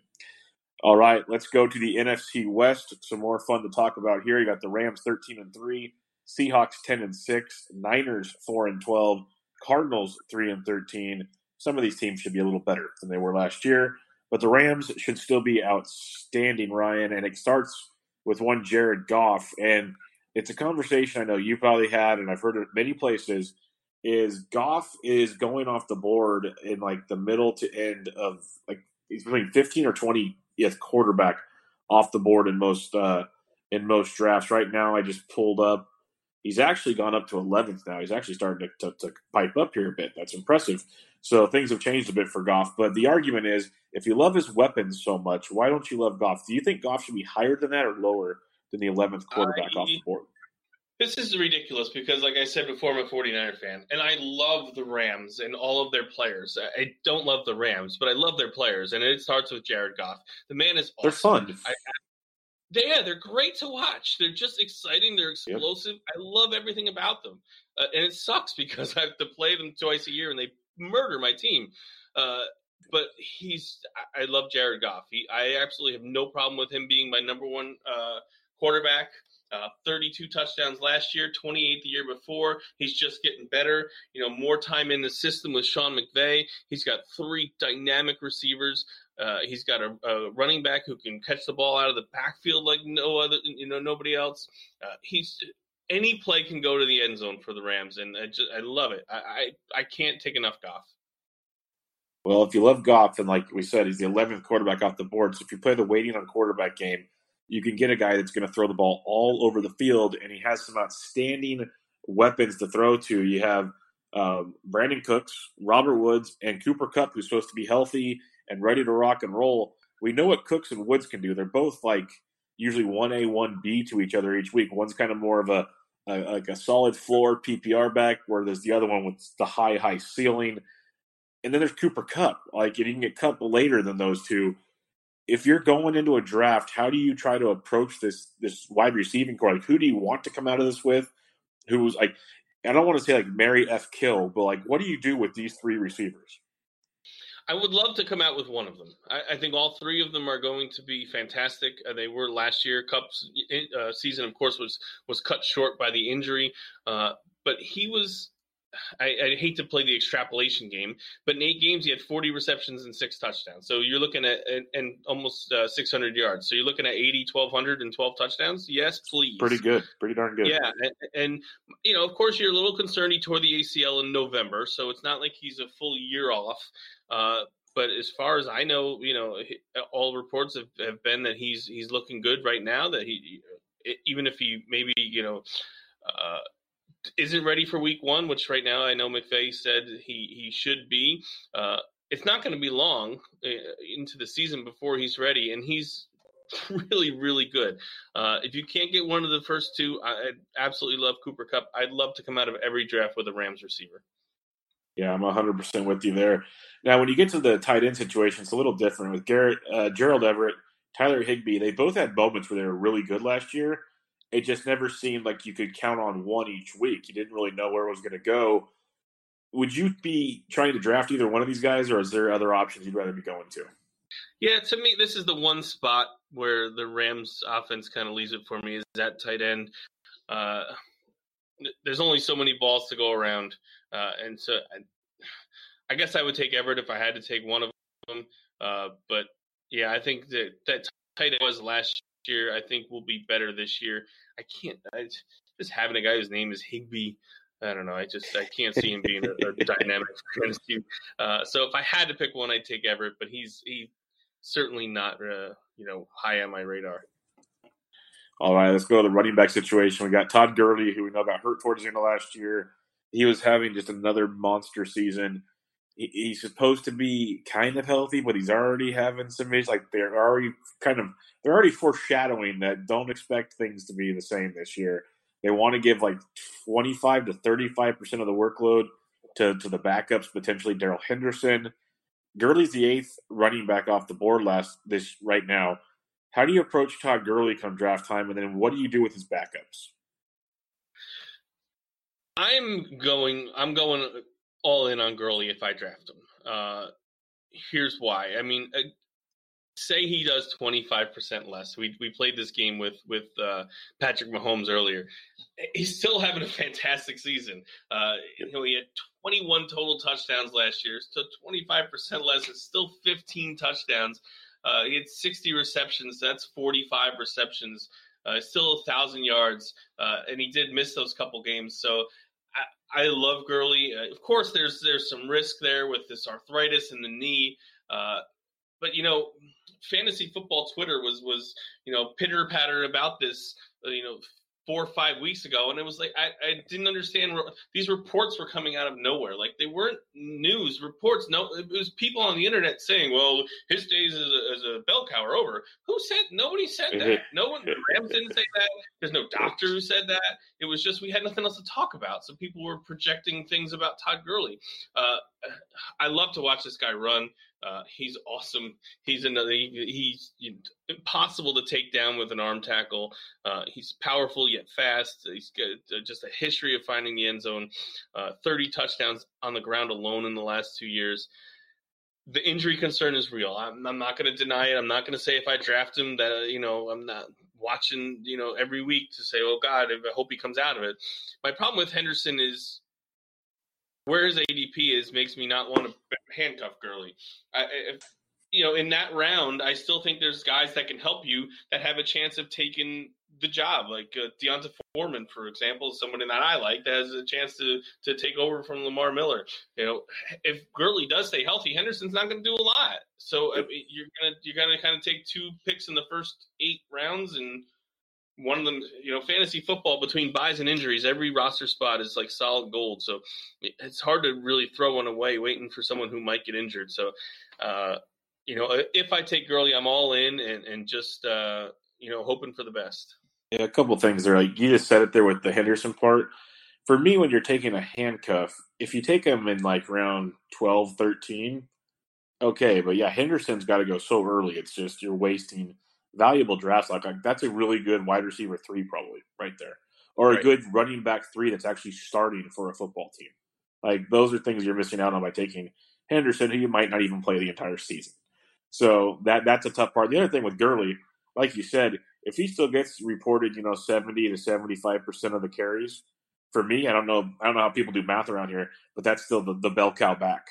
All right, let's go to the NFC West. Some more fun to talk about here. You got the Rams 13 and 3, Seahawks 10 and 6, Niners 4 and 12, Cardinals 3 and 13, some of these teams should be a little better than they were last year. But the Rams should still be outstanding, Ryan. And it starts with one Jared Goff. And it's a conversation I know you probably had, and I've heard it many places. Is Goff is going off the board in like the middle to end of like he's between 15 or 20th quarterback off the board in most uh, in most drafts. Right now, I just pulled up. He's actually gone up to 11th now. He's actually starting to, to, to pipe up here a bit. That's impressive. So things have changed a bit for Goff. But the argument is if you love his weapons so much, why don't you love Goff? Do you think Goff should be higher than that or lower than the 11th quarterback I, off the board? This is ridiculous because, like I said before, I'm a 49er fan, and I love the Rams and all of their players. I don't love the Rams, but I love their players, and it starts with Jared Goff. The man is awesome. They're fun. I, yeah, they're great to watch. They're just exciting. They're explosive. Yep. I love everything about them, uh, and it sucks because I have to play them twice a year, and they murder my team. Uh, but he's I love Jared Goff. He, I absolutely have no problem with him being my number one uh, quarterback. Uh, 32 touchdowns last year, 28 the year before. He's just getting better. You know, more time in the system with Sean McVay. He's got three dynamic receivers. Uh, he's got a, a, running back who can catch the ball out of the backfield like no other, you know, nobody else. Uh, he's any play can go to the end zone for the Rams, and I, just, I love it. I, I I can't take enough Goff. Well, if you love Goff, and like we said, he's the 11th quarterback off the board. So if you play the waiting on quarterback game, you can get a guy that's going to throw the ball all over the field, and he has some outstanding weapons to throw to. You have um, Brandin Cooks, Robert Woods, and Cooper Kupp, who's supposed to be healthy and ready to rock and roll. We know what Cooks and Woods can do. They're both like usually one A, one B to each other each week. One's kind of more of a, a like a solid floor PPR back, where there's the other one with the high high ceiling. And then there's Cooper Kupp. Like you can get Kupp later than those two, if you're going into a draft, how do you try to approach this this wide receiving corps? Like who do you want to come out of this with? Who's like I don't want to say like Mary F. Kill, but like what do you do with these three receivers? I would love to come out with one of them. I, I think all three of them are going to be fantastic. Uh, they were last year. Kupp's uh, season, of course, was was cut short by the injury, uh, but he was I, I, hate to play the extrapolation game, but in eight games he had 40 receptions and six touchdowns. So you're looking at and, and almost uh, 600 yards. So you're looking at 80, 1200 and 12 touchdowns. Yes, please. Pretty good. Pretty darn good. Yeah, and, and, you know, of course, you're a little concerned he tore the ACL in November, so it's not like he's a full year off. Uh, but as far as I know, you know, all reports have, have been that he's he's looking good right now. That he, even if he maybe you know. Uh, isn't ready for week one, which right now I know McVay said he, he should be. Uh, it's not going to be long uh, into the season before he's ready, and he's really, really good. Uh, if you can't get one of the first two, I, absolutely love Cooper Kupp. I'd love to come out of every draft with a Rams receiver. Yeah, I'm 100% with you there. Now, when you get to the tight end situation, it's a little different with Garrett, uh, Gerald Everett, Tyler Higbee. They both had moments where they were really good last year it just never seemed like you could count on one each week. You didn't really know where it was going to go. Would you be trying to draft either one of these guys, or is there other options you'd rather be going to? Yeah, to me, this is the one spot where the Rams offense kind of leaves it for me is that tight end. Uh, there's only so many balls to go around, uh, and so I, I, guess I would take Everett if I had to take one of them. Uh, but yeah, I think that that tight end was last year. I think will be better this year. I can't. I just having a guy whose name is Higbee. I don't know. I just I can't see him being a, a dynamic fantasy. Uh, so if I had to pick one, I'd take Everett, but he's he certainly not uh, you know high on my radar. All right, let's go to the running back situation. We got Todd Gurley, who we know got hurt towards the end of last year. He was having just another monster season he's supposed to be kind of healthy, but he's already having some issues. Like they're already kind of they're already foreshadowing that don't expect things to be the same this year. They want to give like twenty five to thirty five percent of the workload to to the backups, potentially Darrell Henderson. Gurley's the eighth running back off the board last this right now. How do you approach Todd Gurley come draft time, and then what do you do with his backups? I'm going. I'm going all in on Gurley if I draft him. Uh, here's why. I mean, uh, say he does 25% less. We we played this game with with uh, Patrick Mahomes earlier. He's still having a fantastic season. Uh, you know, he had 21 total touchdowns last year. So 25% less is still 15 touchdowns. Uh, he had 60 receptions. That's 45 receptions. Uh, still a thousand yards, uh, and he did miss those couple games. So I love Gurley. Uh, of course, there's there's some risk there with this arthritis in the knee, uh, but you know, fantasy football Twitter was was you know pitter patter about this. Uh, you know, four or five weeks ago, and it was like I, I didn't understand. These reports were coming out of nowhere. Like they weren't news reports. No, it was people on the internet saying, "Well, his days as a, as a bell cow are over." Who said? Nobody said that. No one. Rams didn't say that. There's no doctor who said that. It was just we had nothing else to talk about, so people were projecting things about Todd Gurley. Uh, I love to watch this guy run. Uh, he's awesome. He's another. He, he's impossible to take down with an arm tackle. Uh, he's powerful yet fast. He's got uh, just a history of finding the end zone. Uh, Thirty touchdowns on the ground alone in the last two years. The injury concern is real. I'm, I'm not going to deny it. I'm not going to say if I draft him that you know I'm not watching you know every week to say oh God I hope he comes out of it. My problem with Henderson is where his ADP is makes me not want to handcuff Gurley. I, if, you know, in that round, I still think there's guys that can help you that have a chance of taking the job, like uh, D'Onta Foreman, for example, someone that I like that has a chance to to take over from Lamar Miller. You know, if Gurley does stay healthy, Henderson's not going to do a lot. So I mean, you're gonna you're gonna kind of take two picks in the first eight rounds and one of them, you know, fantasy football between buys and injuries, every roster spot is like solid gold. So it's hard to really throw one away waiting for someone who might get injured. So, uh, you know, if I take Gurley, I'm all in and, and just, uh, you know, hoping for the best. Yeah, a couple things there. Like you just said it there with the Henderson part. For me, when you're taking a handcuff, if you take him in like round 12, 13, okay. But yeah, Henderson's got to go so early. It's just you're wasting – valuable draft Like, like that's a really good wide receiver three, probably right there, or right. a good running back three that's actually starting for a football team. Like those are things you're missing out on by taking Henderson, who you might not even play the entire season. So that that's a tough part. The other thing with Gurley, like you said, if he still gets reported, you know, seventy to seventy five percent of the carries, for me, I don't know, I don't know how people do math around here, but that's still the, the bell cow back.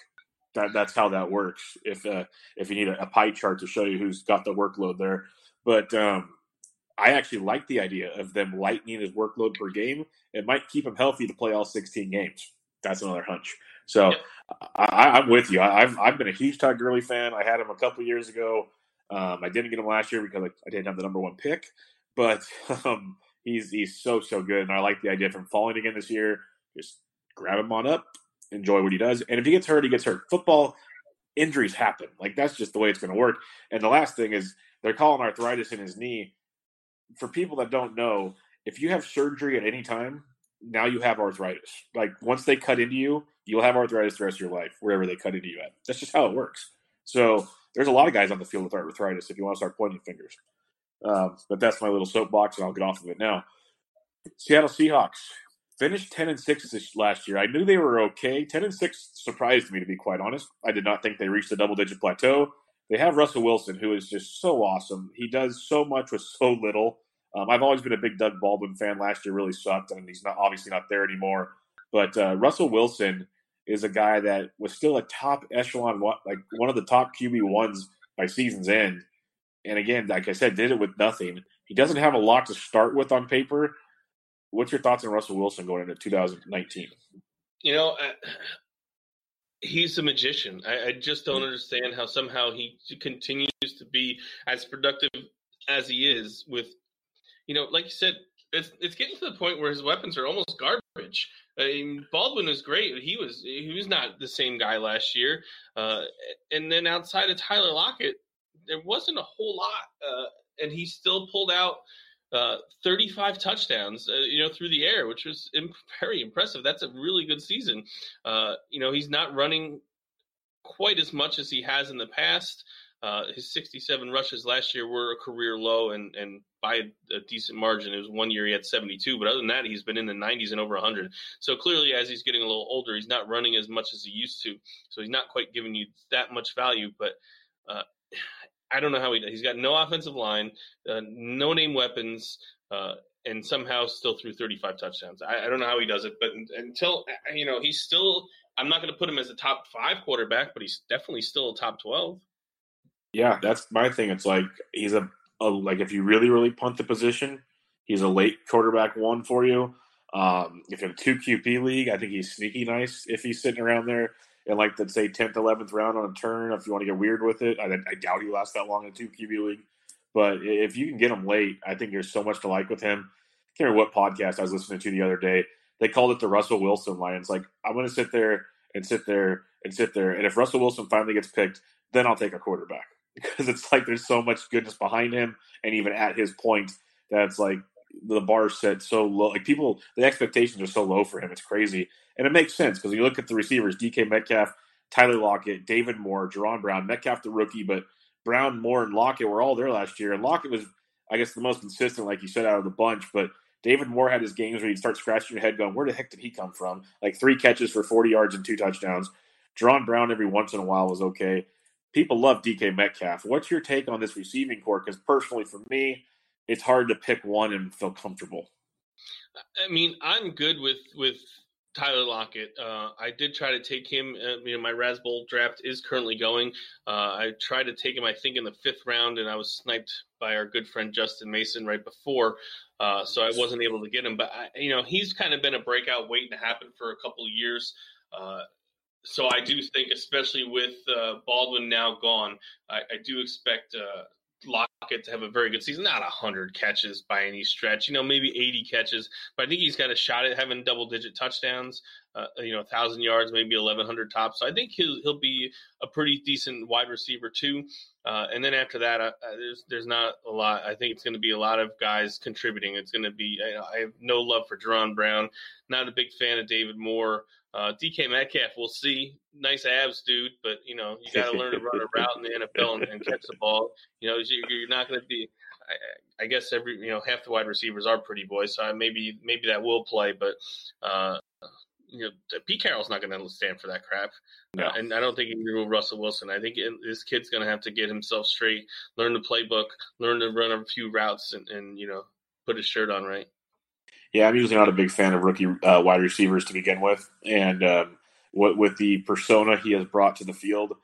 That that's how that works. If uh, if you need a, a pie chart to show you who's got the workload there, but um, I actually like the idea of them lightening his workload per game. It might keep him healthy to play all 16 games. That's another hunch. So I, am with you. I, have I've been a huge Todd Gurley fan. I had him a couple years ago. Um, I didn't get him last year because I, didn't have the number one pick, but um, he's he's so so good, and I like the idea of him falling again this year. Just grab him on up, enjoy what he does, and if he gets hurt, he gets hurt. Football injuries happen. Like that's just the way it's going to work. And the last thing is they're calling arthritis in his knee. For people that don't know, if you have surgery at any time, now you have arthritis. Like once they cut into you, you'll have arthritis the rest of your life, wherever they cut into you at. That's just how it works. So there's a lot of guys on the field with arthritis if you want to start pointing fingers. Um, but that's my little soapbox, and I'll get off of it now. Seattle Seahawks finished 10 and 6 this last year. I knew they were okay. 10 and 6 surprised me, to be quite honest. I did not think they reached the double digit plateau they have Russell Wilson, who is just so awesome. He does so much with so little. Um, I've always been a big Doug Baldwin fan. Last year really sucked, and he's not obviously not there anymore. But uh, Russell Wilson is a guy that was still a top echelon, like one of the top QB ones by season's end. And again, like I said, did it with nothing. He doesn't have a lot to start with on paper. What's your thoughts on Russell Wilson going into 2019? You know, he's a magician. I, I, just don't understand how somehow he continues to be as productive as he is with, you know, like you said, it's it's getting to the point where his weapons are almost garbage. I mean, Baldwin was great. He was he was not the same guy last year. Uh, and then outside of Tyler Lockett, there wasn't a whole lot, uh, and he still pulled out uh, 35 touchdowns, uh, you know, through the air, which was imp- very impressive. That's a really good season. Uh, you know, he's not running quite as much as he has in the past. Uh, his 67 rushes last year were a career low, and and by a decent margin. It was one year he had 72, but other than that, he's been in the 90s and over 100. So clearly, as he's getting a little older, he's not running as much as he used to. So he's not quite giving you that much value, but uh, I don't know how he. He's got no offensive line, uh, no name weapons, uh, and somehow still threw 35 touchdowns. I, I, don't know how he does it, but until uh, you know, he's still. I'm not going to put him as a top five quarterback, but he's definitely still a top 12. Yeah, that's my thing. It's like he's a, a like if you really really punt the position, he's a late quarterback one for you. Um, if in two QB league, I think he's sneaky nice if he's sitting around there in like the say tenth, eleventh round on a turn. If you want to get weird with it, I, I doubt he lasts that long in two QB league. But if you can get him late, I think there's so much to like with him. I can't remember what podcast I was listening to the other day. They called it the Russell Wilson line. It's like I'm going to sit there and sit there and sit there, and if Russell Wilson finally gets picked, then I'll take a quarterback because it's like there's so much goodness behind him, and even at his point, that's like the bar set so low. Like people, the expectations are so low for him. It's crazy, and it makes sense because you look at the receivers: DK Metcalf, Tyler Lockett, David Moore, Jaron Brown, Metcalf the rookie, but Brown, Moore, and Lockett were all there last year. And Lockett was, I guess, the most consistent, like you said, out of the bunch. But David Moore had his games where you'd start scratching your head going, where the heck did he come from? Like three catches for 40 yards and two touchdowns. Jaron Brown every once in a while was okay. People love DK Metcalf. What's your take on this receiving corps? Because personally, for me, it's hard to pick one and feel comfortable. I mean, I'm good with with Tyler Lockett. Uh, I did try to take him. Uh, you know, my Razzbowl draft is currently going. Uh, I tried to take him, I think, in the fifth round, and I was sniped by our good friend Justin Mason right before, uh, so I wasn't able to get him. But I, you know, he's kind of been a breakout waiting to happen for a couple of years. Uh, so I do think, especially with uh, Baldwin now gone, I, I do expect Lockett to have a very good season. Not 100 catches by any stretch, you know, maybe 80 catches, but I think he's got a shot at having double digit touchdowns, uh, you know, 1,000 yards, maybe 1,100 tops. So I think he'll, he'll be a pretty decent wide receiver, too. Uh, and then after that, uh, there's there's not a lot. I think it's going to be a lot of guys contributing. It's going to be. I, I have no love for Jaron Brown. Not a big fan of David Moore. Uh, DK Metcalf, we'll see. Nice abs, dude, but you know you got to learn to run a route in the NFL and, and catch the ball. You know you're not going to be. I, I, guess every you know half the wide receivers are pretty boys, so maybe maybe that will play. But uh, you know, Pete Carroll's not going to stand for that crap. No. Uh, and I don't think he will rule Russell Wilson. I think it, this kid's going to have to get himself straight, learn the playbook, learn to run a few routes, and, and you know put his shirt on right. Yeah, I'm usually not a big fan of rookie uh, wide receivers to begin with, and um, what with the persona he has brought to the field,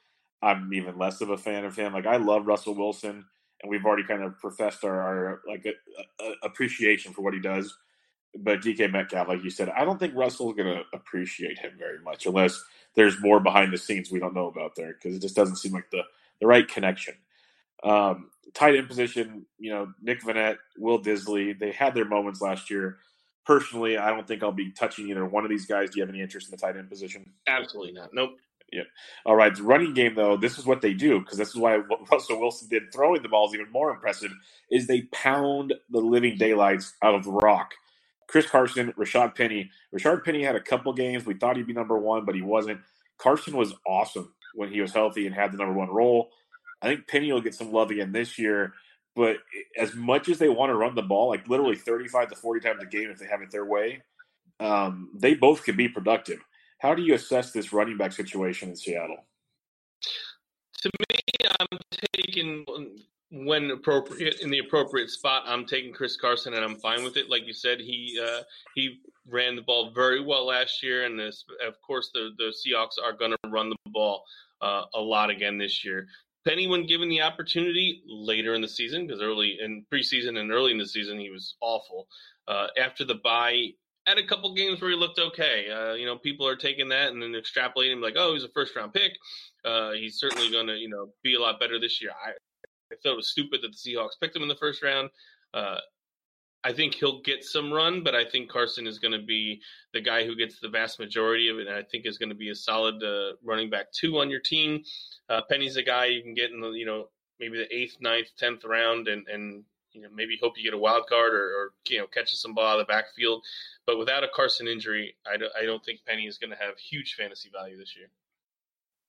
I'm even less of a fan of him. Like I love Russell Wilson, and we've already kind of professed our, our like a, a, appreciation for what he does. But DK Metcalf, like you said, I don't think Russell's going to appreciate him very much unless there's more behind the scenes we don't know about there because it just doesn't seem like the the right connection. Um, tight end position, you know, Nick Vannett, Will Dissly, they had their moments last year personally, I don't think I'll be touching either one of these guys. Do you have any interest in the tight end position? Absolutely not. Nope. Yeah. All right. The running game, though, this is what they do because this is why what Russell Wilson did throwing the ball is even more impressive. Is they pound the living daylights out of the rock. Chris Carson, Rashaad Penny. Rashaad Penny had a couple games. We thought he'd be number one, but he wasn't. Carson was awesome when he was healthy and had the number one role. I think Penny will get some love again this year. But as much as they want to run the ball, like literally 35 to 40 times a game if they have it their way, um, they both can be productive. How do you assess this running back situation in Seattle? To me, I'm taking when appropriate in the appropriate spot. I'm taking Chris Carson, and I'm fine with it. Like you said, he uh, he ran the ball very well last year, and this, of course, the the Seahawks are going to run the ball uh, a lot again this year. Penny, when given the opportunity later in the season, because early in preseason and early in the season he was awful. Uh, after the bye, had a couple games where he looked okay. Uh, you know, people are taking that and then extrapolating like, oh, he's a first round pick. Uh, he's certainly going to, you know, be a lot better this year. I, I thought it was stupid that the Seahawks picked him in the first round. Uh, I think he'll get some run, but I think Carson is going to be the guy who gets the vast majority of it, and I think is going to be a solid uh, running back two on your team. Uh, Penny's a guy you can get in the you know maybe the eighth, ninth, tenth round, and and you know maybe hope you get a wild card or, or you know catches some ball out of the backfield. But without a Carson injury, I don't, I don't think Penny is going to have huge fantasy value this year.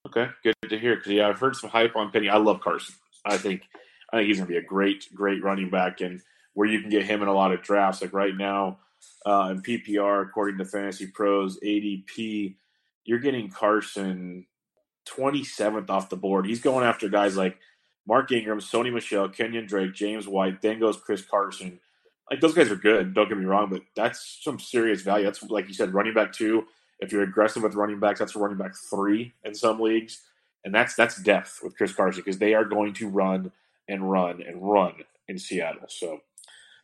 Okay, good to hear. Because yeah, I've heard some hype on Penny. I love Carson. I think I think he's going to be a great, great running back and where you can get him in a lot of drafts. Like right now uh, in PPR, according to Fantasy Pros ADP, you're getting Carson 27th off the board. He's going after guys like Mark Ingram, Sony Michel, Kenyon Drake, James White. Then goes Chris Carson. Like those guys are good. Don't get me wrong, but that's some serious value. That's like you said, running back two. If you're aggressive with running backs, that's running back three in some leagues, and that's that's depth with Chris Carson because they are going to run and run and run in Seattle. So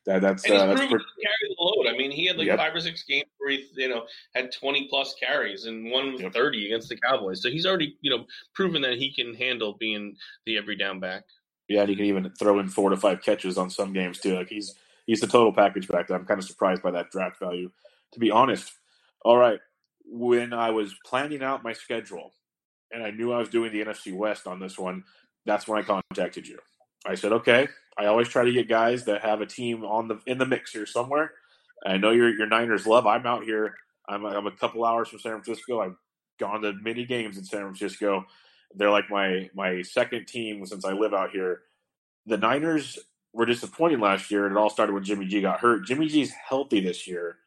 that, that's and uh, that's pretty... carry the load. I mean, he had like yep. five or six games where he, you know, had twenty plus carries, and one was yep. thirty against the Cowboys. So he's already, you know, proven that he can handle being the every down back. Yeah, and he can even throw in four to five catches on some games too. Like he's he's the total package back there. I'm kind of surprised by that draft value, to be honest. All right, when I was planning out my schedule, and I knew I was doing the NFC West on this one, that's when I contacted you. I said, okay, I always try to get guys that have a team on the in the mix here somewhere. I know your your Niners love. I'm out here. I'm I'm a couple hours from San Francisco. I've gone to many games in San Francisco. They're like my my second team since I live out here. The Niners were disappointed last year, and it all started when Jimmy G got hurt. Jimmy G's healthy this year.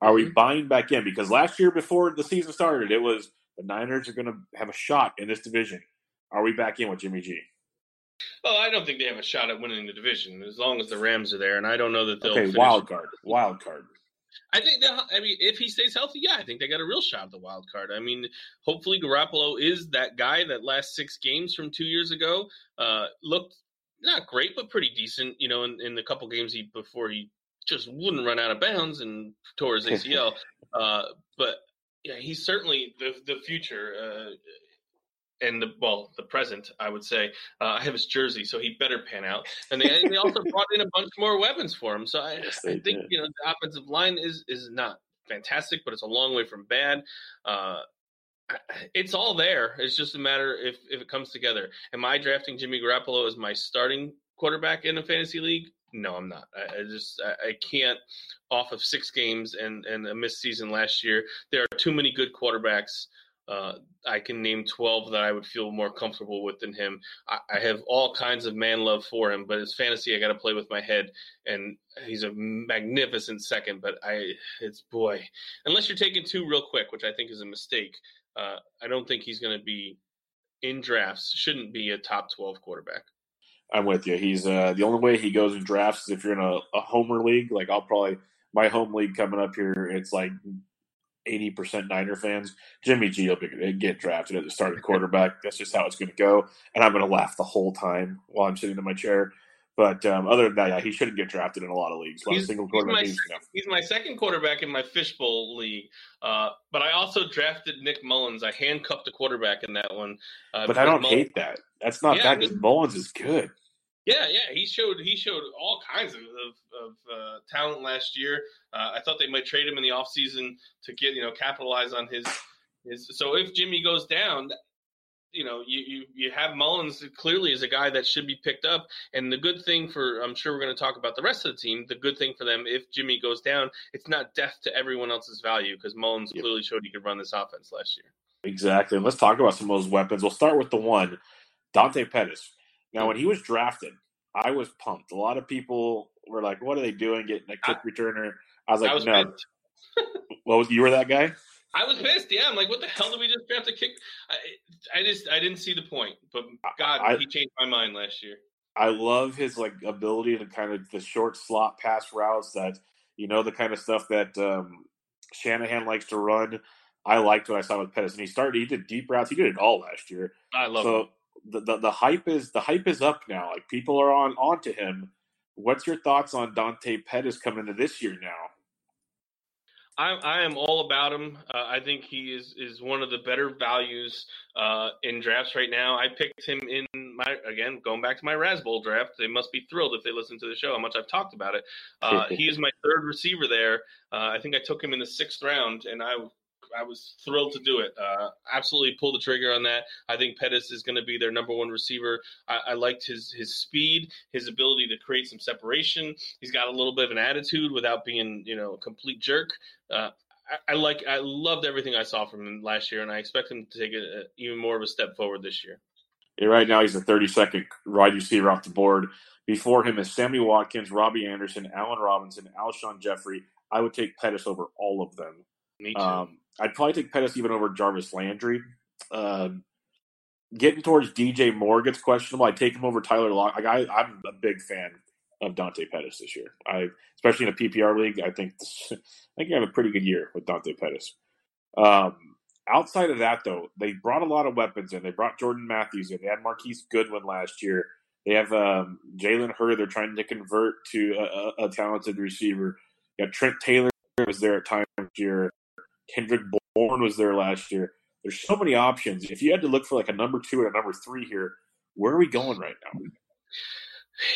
Are we mm-hmm. buying back in? Because last year, before the season started, it was the Niners are going to have a shot in this division. Are we back in with Jimmy G? Well, I don't think they have a shot at winning the division as long as the Rams are there, and I don't know that they'll. Okay, wild card, wild card. I think that I mean, if he stays healthy, yeah, I think they got a real shot at the wild card. I mean, hopefully Garoppolo is that guy that last six games from two years ago uh, looked not great, but pretty decent. You know, in, in the couple games he before he just wouldn't run out of bounds and tore his ACL. uh, but yeah, he's certainly the the future. Uh, and the well, the present, I would say. Uh, I have his jersey, so he better pan out. And they, they also brought in a bunch more weapons for him. So I, yes, I think did. you know the offensive line is is not fantastic, but it's a long way from bad. Uh, it's all there. It's just a matter if if it comes together. Am I drafting Jimmy Garoppolo as my starting quarterback in a fantasy league? No, I'm not. I, I just I, I, can't off of six games and and a missed season last year. There are too many good quarterbacks uh, I can name 12 that I would feel more comfortable with than him. I, I have all kinds of man love for him, but it's fantasy. I got to play with my head, and he's a magnificent second. But I, it's boy, unless you're taking two real quick, which I think is a mistake. Uh, I don't think he's going to be in drafts. Shouldn't be a top 12 quarterback. I'm with you. He's uh, the only way he goes in drafts is if you're in a, a homer league. Like I'll probably my home league coming up here. It's like 80% Niner fans, Jimmy G will be, get drafted at the starting quarterback. That's just how it's going to go. And I'm going to laugh the whole time while I'm sitting in my chair. But um, other than that, yeah, he shouldn't get drafted in a lot of leagues. He's, single quarterback he's, my, he's my second quarterback in my fishbowl league. Uh, but I also drafted Nick Mullens. I handcuffed a quarterback in that one. Uh, but I don't Mullens, hate that. That's not yeah, bad because Mullens is good. Yeah, yeah, he showed he showed all kinds of of, of uh, talent last year. Uh, I thought they might trade him in the offseason to get you know capitalize on his his. So if Jimmy goes down, you know you, you you have Mullens clearly as a guy that should be picked up. And the good thing for I'm sure we're going to talk about the rest of the team. The good thing for them if Jimmy goes down, it's not death to everyone else's value because Mullens yep. clearly showed he could run this offense last year. Exactly. And let's talk about some of those weapons. We'll start with the one, Dante Pettis. Now, when he was drafted, I was pumped. A lot of people were like, "What are they doing getting a kick returner?" I was like, I was "No." well, you were that guy. I was pissed. Yeah, I'm like, "What the hell did we just draft a kick?" I, I just I didn't see the point. But God, I, he changed my mind last year. I love his like ability to kind of the short slot pass routes that you know the kind of stuff that um, Shanahan likes to run. I liked what I saw with Pettis, and he started. He did deep routes. He did it all last year. I love. So him the, the, the hype is the hype is up now. Like people are on onto him. What's your thoughts on Dante Pettis coming into this year now? I, I am all about him. Uh, I think he is is one of the better values uh, in drafts right now. I picked him in my again going back to my Razzbowl draft. They must be thrilled if they listen to the show how much I've talked about it. Uh, he is my third receiver there. Uh, I think I took him in the sixth round, and I I was thrilled to do it. Uh, absolutely pull the trigger on that. I think Pettis is going to be their number one receiver. I, I, liked his his speed, his ability to create some separation. He's got a little bit of an attitude without being you know a complete jerk. Uh, I, I, like I loved everything I saw from him last year, and I expect him to take a, a, even more of a step forward this year. Yeah, right now he's the 32nd wide receiver off the board. Before him is Sammy Watkins, Robbie Anderson, Allen Robinson, Alshon Jeffery. I would take Pettis over all of them. Me too. Um, I'd probably take Pettis even over Jarvis Landry. Um, getting towards DJ Moore gets questionable. I take him over Tyler Lock. Like I, I'm a big fan of Dante Pettis this year. I, especially in a PPR league, I think this, I think you have a pretty good year with Dante Pettis. Um, outside of that, though, they brought a lot of weapons in. They brought Jordan Matthews in. They had Marquise Goodwin last year. They have um, Jalen Hurd. They're trying to convert to a, a, a talented receiver. You got Trent Taylor was there at times year. Kendrick Bourne was there last year. There's so many options. If you had to look for like a number two and a number three here, where are we going right now?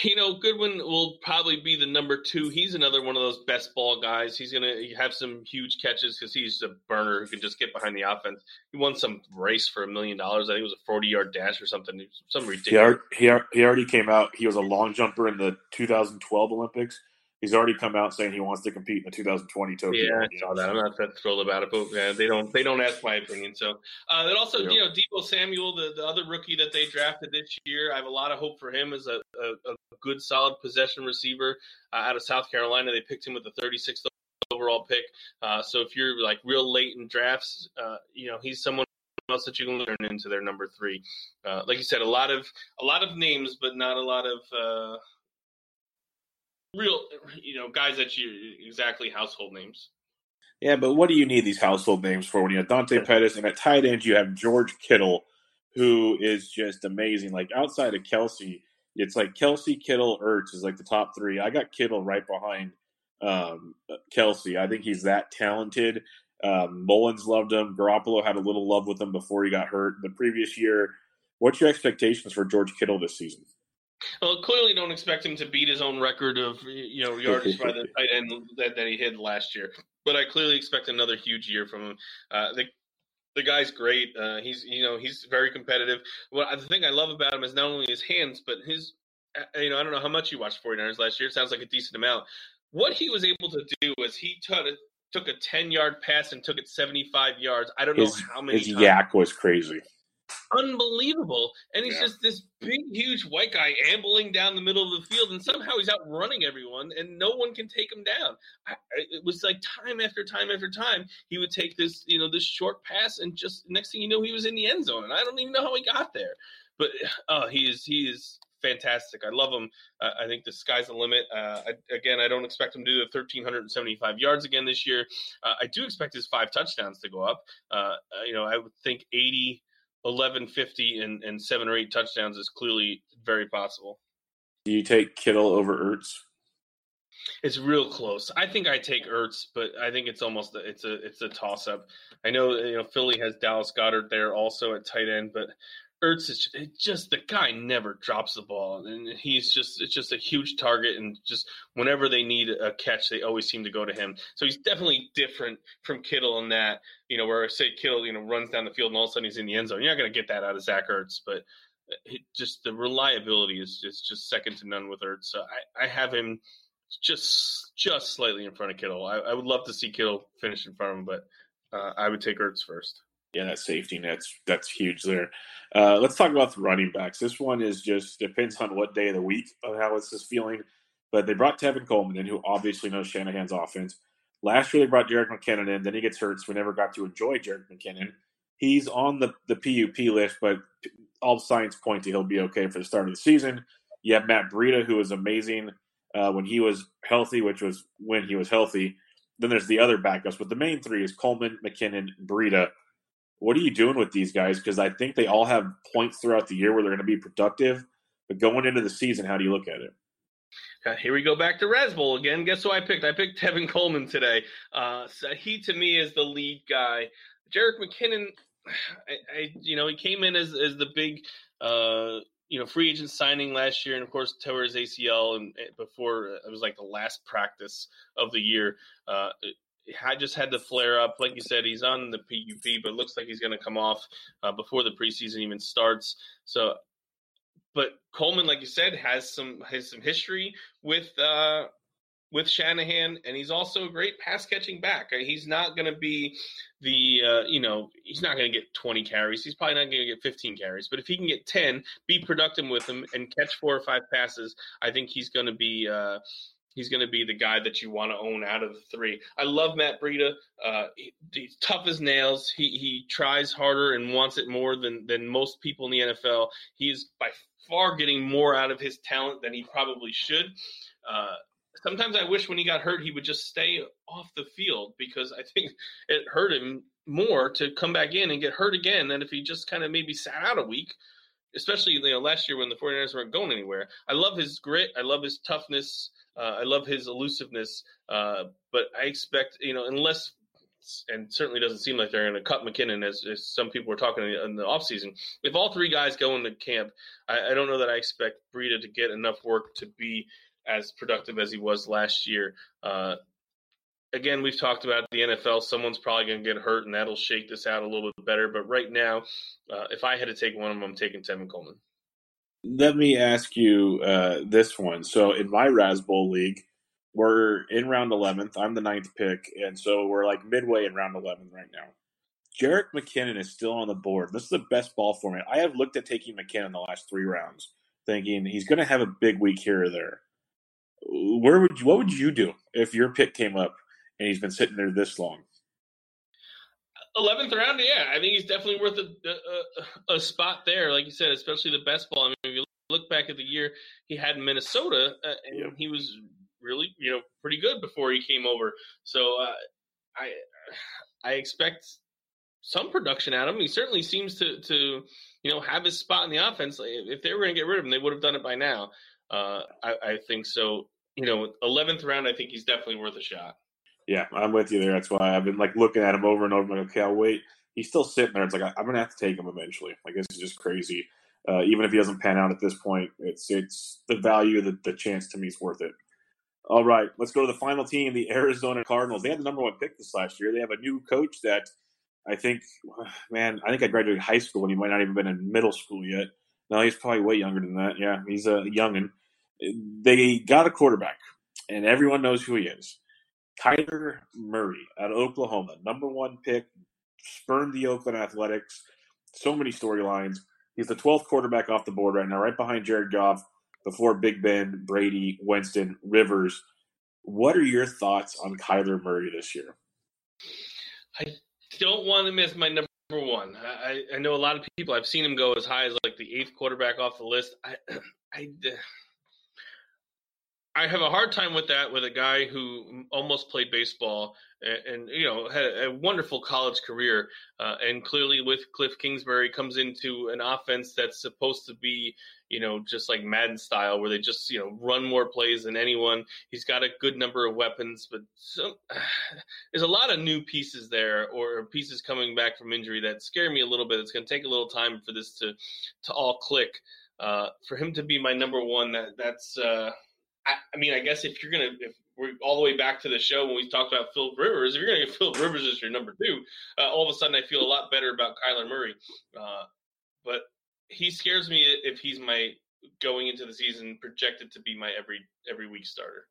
You know, Goodwin will probably be the number two. He's another one of those best ball guys. He's going to have some huge catches because he's a burner who can just get behind the offense. He won some race for a million dollars. I think it was a 40 yard dash or something. Some ridiculous. He, he, he already came out. He was a long jumper in the 2012 Olympics He's already come out saying he wants to compete in the 2020 Tokyo. Yeah, I saw that. I'm not that thrilled about it, but yeah, they don't they don't ask my opinion. So, uh, and also, you know, Deebo Samuel, the, the other rookie that they drafted this year, I have a lot of hope for him as a, a, a good, solid possession receiver uh, out of South Carolina. They picked him with the 36th overall pick. Uh, so if you're like real late in drafts, uh, you know, he's someone else that you can learn into their number three. Uh, like you said, a lot of a lot of names, but not a lot of uh, real, you know, guys that you exactly household names. Yeah, but what do you need these household names for when you have Dante Pettis and at tight end you have George Kittle, who is just amazing. Like outside of Kelce, it's like Kelce, Kittle, Ertz is like the top three. I got Kittle right behind um, Kelce. I think he's that talented. Um, Mullens loved him. Garoppolo had a little love with him before he got hurt the previous year. What's your expectations for George Kittle this season? Well, clearly don't expect him to beat his own record of you know yardage by the tight end that, that he hit last year. But I clearly expect another huge year from him. Uh, the the guy's great. Uh, he's you know he's very competitive. Well, the thing I love about him is not only his hands, but his uh, you know I don't know how much you watched 49ers last year. It sounds like a decent amount. What he was able to do was he took a, took a 10 yard pass and took it 75 yards. I don't his, know how many. His times. YAC was crazy unbelievable. And he's yeah. just this big, huge white guy ambling down the middle of the field, and somehow he's outrunning everyone, and no one can take him down. I, it was like time after time after time, he would take this, you know, this short pass, and just next thing you know, he was in the end zone, and I don't even know how he got there. But uh, he is he is fantastic. I love him. Uh, I think the sky's the limit. Uh, I, again, I don't expect him to do the 1,375 yards again this year. Uh, I do expect his five touchdowns to go up. Uh, you know, I would think 80 1150 and, and seven or eight touchdowns is clearly very possible. Do you take Kittle over Ertz? It's real close. I think I take Ertz, but I think it's almost a, it's a it's a toss up. I know you know Philly has Dallas Goedert there also at tight end, but Ertz is just the guy never drops the ball, and he's just it's just a huge target, and just whenever they need a catch, they always seem to go to him. So he's definitely different from Kittle in that you know where I say Kittle you know runs down the field and all of a sudden he's in the end zone. You're not going to get that out of Zach Ertz, but it just the reliability is is just second to none with Ertz. So I, I have him just just slightly in front of Kittle. I, I would love to see Kittle finish in front of him, but uh, I would take Ertz first. Yeah, that safety net's that's huge there. Uh, let's talk about the running backs. This one is just depends on what day of the week of how this is feeling. But they brought Tevin Coleman in, who obviously knows Shanahan's offense. Last year they brought Jerick McKinnon in. Then he gets hurt, so we never got to enjoy Jerick McKinnon. He's on the, the PUP list, but all signs point to he'll be okay for the start of the season. You have Matt Breida, who was amazing uh, when he was healthy, which was when he was healthy. Then there's the other backups, but the main three is Coleman, McKinnon, Breida what are you doing with these guys? Because I think they all have points throughout the year where they're going to be productive. But going into the season, how do you look at it? Uh, here we go back to Razzbowl again. Guess who I picked? I picked Tevin Coleman today. Uh, so he to me is the lead guy. Jerick McKinnon, I, I, you know, he came in as as the big, uh, you know, free agent signing last year, and of course tore his ACL, and before it was like the last practice of the year. I just had the flare up. Like you said, he's on the PUP, but looks like he's going to come off uh, before the preseason even starts. So, but Coleman, like you said, has some has some history with uh, with Shanahan, and he's also a great pass catching back. He's not going to be the uh, you know he's not going to get 20 carries. He's probably not going to get 15 carries, but if he can get 10, be productive with them, and catch four or five passes, I think he's going to be. Uh, He's going to be the guy that you want to own out of the three. I love Matt Breida. Uh, he, he's tough as nails. He he tries harder and wants it more than than most people in the NFL. He is by far getting more out of his talent than he probably should. Uh, sometimes I wish when he got hurt he would just stay off the field because I think it hurt him more to come back in and get hurt again than if he just kind of maybe sat out a week. Especially you know last year when the 49ers weren't going anywhere. I love his grit. I love his toughness. Uh, I love his elusiveness, uh, but I expect you know unless and certainly doesn't seem like they're going to cut McKinnon as, as, some people were talking in the offseason. If all three guys go into camp, I, I, don't know that I expect Breida to get enough work to be as productive as he was last year. Uh, again, we've talked about the NFL. Someone's probably going to get hurt, and that'll shake this out a little bit better. But right now, uh, if I had to take one of them, I'm taking Tevin Coleman. Let me ask you uh, this one. So in my Razzbowl league, We're in round 11th. I'm the ninth pick, and so we're like midway in round 11 right now. Jerick McKinnon is still on the board. This is the best ball format. I have looked at taking McKinnon the last three rounds, thinking he's going to have a big week here or there. Where would you, what would you do if your pick came up and he's been sitting there this long? Eleventh round, yeah, I think he's definitely worth a, a, a, spot there. Like you said, especially the best ball. I mean, if you look back at the year he had in Minnesota, uh, and yeah. he was really, you know, pretty good before he came over. So uh, I, I expect some production out of him. He certainly seems to to you know have his spot in the offense. If they were going to get rid of him, they would have done it by now. Uh, I, I, think so. You know, eleventh round, I think he's definitely worth a shot. Yeah, I'm with you there. That's why I've been like looking at him over and over. I'm like, okay, I'll wait. He's still sitting there. It's like I, am to have to take him eventually. Like this is just crazy. Uh, even if he doesn't pan out at this point, it's it's the value the, the chance to me is worth it. All right, let's go to the final team, the Arizona Cardinals. They had the number one pick this last year. They have a new coach that I think, man, I think I graduated high school and he might not even been in middle school yet. No, he's probably way younger than that. Yeah, he's a youngin. They got a quarterback, and everyone knows who he is. Kyler Murray of Oklahoma, number one pick, spurned the Oakland Athletics. So many storylines. He's the 12th quarterback off the board right now, right behind Jared Goff, before Big Ben, Brady, Winston, Rivers. What are your thoughts on Kyler Murray this year? I don't want him as my number one. I, I know a lot of people. I've seen him go as high as like the eighth quarterback off the list. I, I, I have a hard time with that with a guy who almost played baseball and, and you know had a wonderful college career, uh, and clearly with Cliff Kingsbury comes into an offense that's supposed to be you know just like Madden style, where they just you know run more plays than anyone. He's got a good number of weapons, but there's a lot of new pieces there, or pieces coming back from injury that scare me a little bit. It's going to take a little time for this to to all click. Uh, for him to be my number one, that that's. Uh, I, I mean, I guess if you're gonna, if we're all the way back to the show when we talked about Phil Rivers, if you're gonna get Phil Rivers as your number two, uh, all of a sudden I feel a lot better about Kyler Murray. Uh, but he scares me if he's my going into the season projected to be my every every week starter.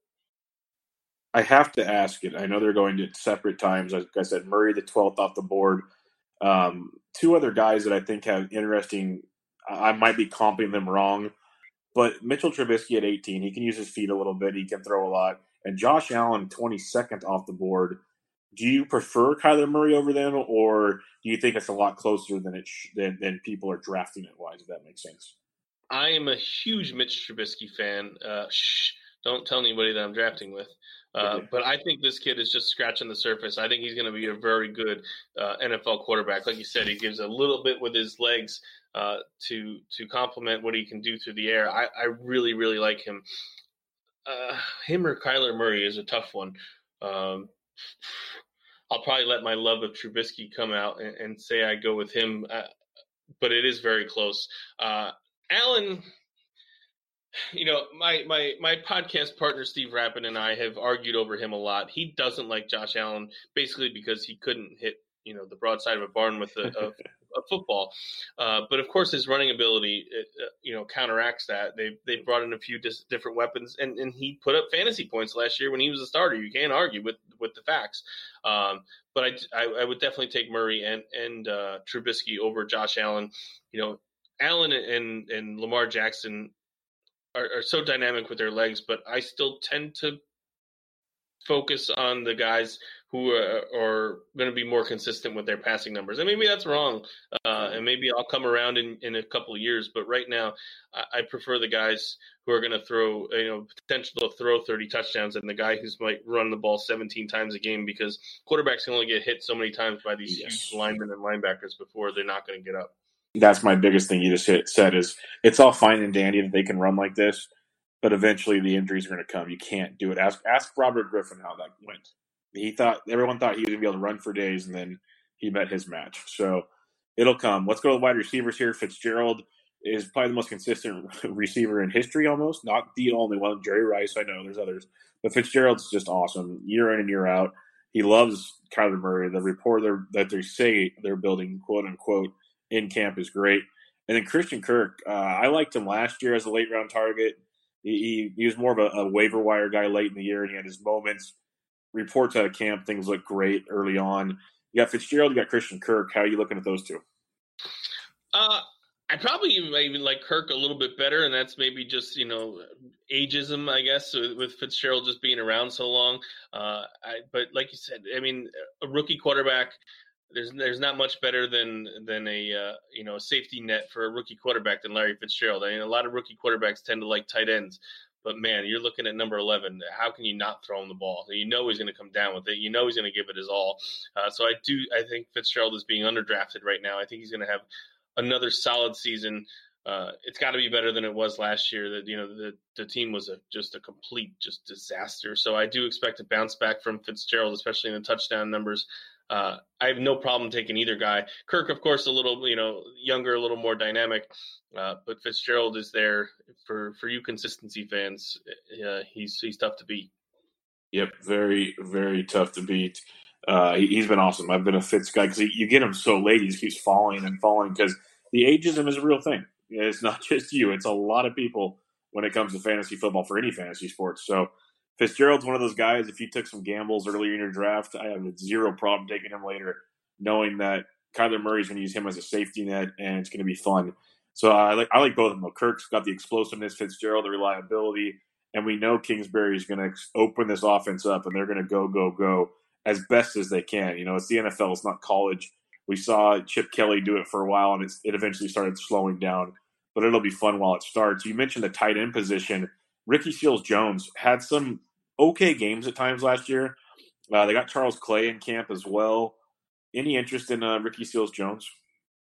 I have to ask it. I know they're going to separate times. Like I said, Murray the twelfth off the board. Um, two other guys that I think have interesting. I might be comping them wrong but Mitchell Trubisky at 18, he can use his feet a little bit. He can throw a lot. And Josh Allen, 22nd off the board. Do you prefer Kyler Murray over them, or do you think it's a lot closer than it sh- than, than people are drafting it wise? If that makes sense. I am a huge Mitch Trubisky fan. Uh, shh, don't tell anybody that I'm drafting with. Uh, but I think this kid is just scratching the surface. I think he's going to be a very good uh, NFL quarterback. Like you said, he gives a little bit with his legs uh, to to complement what he can do through the air. I, I really really like him. Uh, him or Kyler Murray is a tough one. Um, I'll probably let my love of Trubisky come out and, and say I go with him, uh, but it is very close. Uh, Allen, you know, my my my podcast partner Steve Rappin and I have argued over him a lot. He doesn't like Josh Allen basically because he couldn't hit you know the broadside of a barn with a, a, a football. Uh, but of course, his running ability, uh, you know, counteracts that. They they brought in a few dis- different weapons, and, and he put up fantasy points last year when he was a starter. You can't argue with with the facts. Um, but I, I, I would definitely take Murray and and uh, Trubisky over Josh Allen. You know, Allen and and Lamar Jackson are, are so dynamic with their legs, but I still tend to focus on the guys who are, are going to be more consistent with their passing numbers. And maybe that's wrong. Uh, and maybe I'll come around in, in a couple of years. But right now, I, I prefer the guys who are going to throw, you know, potential to throw 30 touchdowns and the guy who's might run the ball 17 times a game because quarterbacks can only get hit so many times by these yes. huge linemen and linebackers before they're not going to get up. That's my biggest thing you just hit, said is it's all fine and dandy that they can run like this, but eventually the injuries are going to come. You can't do it. Ask ask Robert Griffin how that went he thought everyone thought he was gonna be able to run for days, and then he met his match. So it'll come. Let's go to the wide receivers here. Fitzgerald is probably the most consistent receiver in history, almost not the only one. Jerry Rice, I know there's others, but Fitzgerald's just awesome year in and year out. He loves Kyler Murray. The rapport that they say they're building, quote unquote, in camp is great. And then Christian Kirk, uh, I liked him last year as a late round target. He, he, he was more of a, a, waiver wire guy late in the year, and he had his moments. Reports out of camp, things look great early on. You got Fitzgerald, you got Christian Kirk. How are you looking at those two? Uh, I probably even, even like Kirk a little bit better, and that's maybe just you know ageism, I guess, with Fitzgerald just being around so long. Uh, I, but like you said, I mean, a rookie quarterback there's there's not much better than than a uh, you know safety net for a rookie quarterback than Larry Fitzgerald. I mean, a lot of rookie quarterbacks tend to like tight ends, but man, you're looking at number 11. How can you not throw him the ball? You know he's going to come down with it. You know he's going to give it his all. Uh, so I do. I think Fitzgerald is being underdrafted right now. I think he's going to have another solid season. Uh, it's got to be better than it was last year. That you know the the team was a just a complete just disaster. So I do expect to bounce back from Fitzgerald, especially in the touchdown numbers. Uh, I have no problem taking either guy. Kirk, of course, a little you know younger, a little more dynamic, uh, but Fitzgerald is there for for you consistency fans. Uh, he's he's tough to beat. Yep, very very tough to beat. Uh, he, has been awesome. I've been a Fitz guy because you get him so late, he keeps falling and falling because the ageism is a real thing. It's not just you; it's a lot of people when it comes to fantasy football for any fantasy sports. So Fitzgerald's one of those guys. If you took some gambles earlier in your draft, I have zero problem taking him later, knowing that Kyler Murray's going to use him as a safety net, and it's going to be fun. So uh, I like I like both of them. Kirk's got the explosiveness, Fitzgerald the reliability, and we know Kingsbury is going to open this offense up, and they're going to go go go as best as they can. You know, it's the NFL; it's not college. We saw Chip Kelly do it for a while, and it eventually started slowing down. But it'll be fun while it starts. You mentioned the tight end position. Ricky Seals Jones had some okay games at times last year. Uh, they got Charles Clay in camp as well. Any interest in uh, Ricky Seals Jones?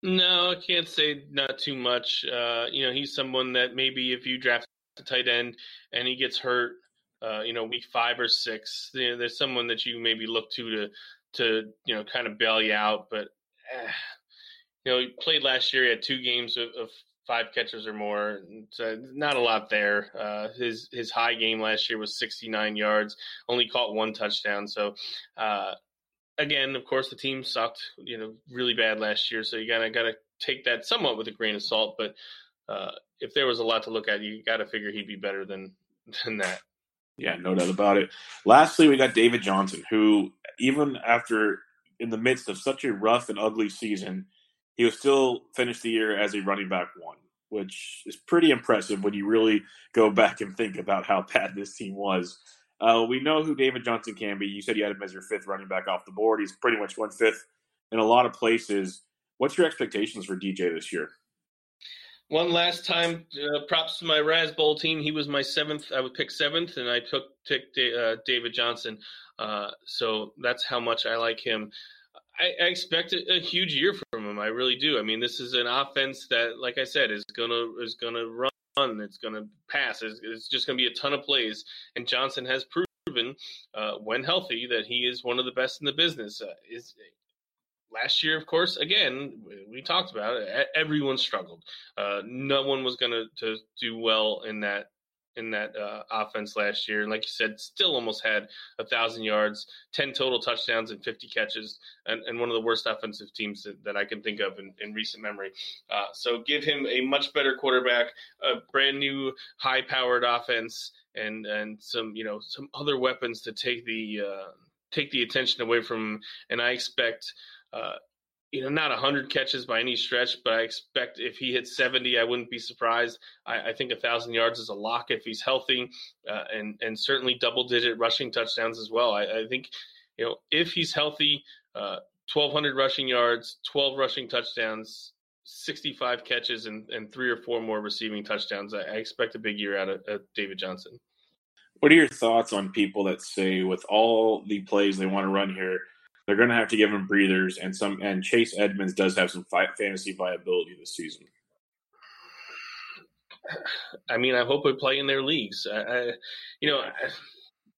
No, I can't say not too much. Uh, you know, he's someone that maybe if you draft a tight end and he gets hurt, uh, you know, week five or six, you know, there's someone that you maybe look to to to you know kind of bail you out. But eh, you know, he played last year. He had two games of, of five catches or more. So not a lot there. Uh, his his high game last year was 69 yards, only caught one touchdown. So uh, again, of course, the team sucked, you know, really bad last year. So you gotta gotta take that somewhat with a grain of salt. But uh, if there was a lot to look at, you got to figure he'd be better than than that. Yeah, no doubt about it. Lastly, we got David Johnson, who even after in the midst of such a rough and ugly season he was still finished the year as a running back one, which is pretty impressive when you really go back and think about how bad this team was. Uh, we know who David Johnson can be. You said you had him as your fifth running back off the board. He's pretty much one fifth in a lot of places. What's your expectations for DJ this year? One last time, uh, props to my Razzbowl team. He was my seventh. I would pick seventh, and I took, took uh, David Johnson. Uh, so that's how much I like him. I, expect a, a, huge year from him. I really do. I mean, this is an offense that, like I said, is gonna is gonna run. It's gonna pass. It's, it's just gonna be a ton of plays. And Johnson has proven, uh, when healthy, that he is one of the best in the business. Uh, is last year, of course, again, we talked about it. Everyone struggled. Uh, no one was going to do well in that in that uh, offense last year. And like you said, still almost had a thousand yards, 10 total touchdowns and 50 catches, and, and one of the worst offensive teams that, that I can think of in, in recent memory. Uh, so give him a much better quarterback, a brand new high powered offense and, and some, you know, some other weapons to take the, uh, take the attention away from. And I expect, uh, you know, not 100 catches by any stretch, but I expect if he hits 70, I wouldn't be surprised. I, I think a 1,000 yards is a lock if he's healthy, uh, and, and certainly double digit rushing touchdowns as well. I, I think, you know, if he's healthy, uh, 1,200 rushing yards, 12 rushing touchdowns, 65 catches, and, and three or four more receiving touchdowns. I, I expect a big year out of, of David Johnson. What are your thoughts on people that say, with all the plays they want to run here, they're going to have to give him breathers, and some and Chase Edmonds does have some fi- fantasy viability this season. I mean, I hope we play in their leagues. I, I you know, I,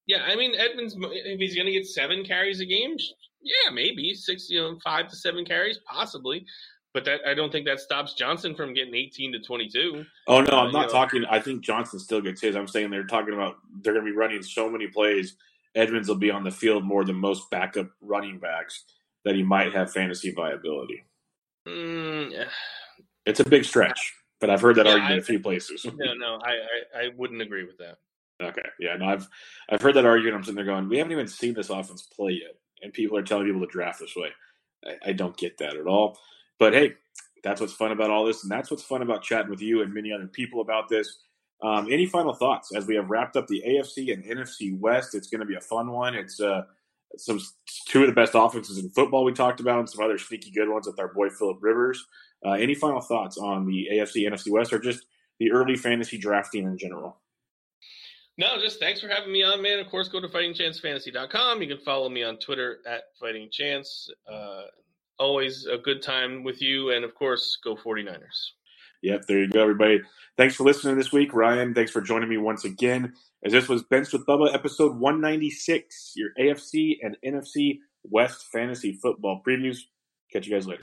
yeah. I mean, Edmonds, if he's going to get seven carries a game, yeah, maybe six, you know, five to seven carries, possibly. But that I don't think that stops Johnson from getting 18 to 22. Oh no, I'm uh, not know. talking. I think Johnson still gets his. I'm saying they're talking about they're going to be running so many plays Edmonds will be on the field more than most backup running backs that he might have fantasy viability. Mm, it's a big stretch. but I've heard that Yeah, argument I- a few places. No, no, I, I, I wouldn't agree with that. Okay, yeah, no, I've I've heard that argument. I'm sitting there going, we haven't even seen this offense play yet, and people are telling people to draft this way. I, I don't get that at all. But hey, that's what's fun about all this, and that's what's fun about chatting with you and many other people about this. Um, any final thoughts as we have wrapped up the AFC and NFC West? It's going to be a fun one. It's uh, some two of the best offenses in football we talked about, and some other sneaky good ones with our boy Philip Rivers. Uh, any final thoughts on the AFC, NFC West, or just the early fantasy drafting in general? No, just thanks for having me on, man. Of course, go to fightingchancefantasy.com. You can follow me on Twitter at fightingchance. Uh, always a good time with you. And of course, go 49ers. Yep, there you go, everybody. Thanks for listening this week. Ryan, thanks for joining me once again. As this was Benched with Bubba, episode 196, your AFC and NFC West fantasy football previews. Catch you guys later.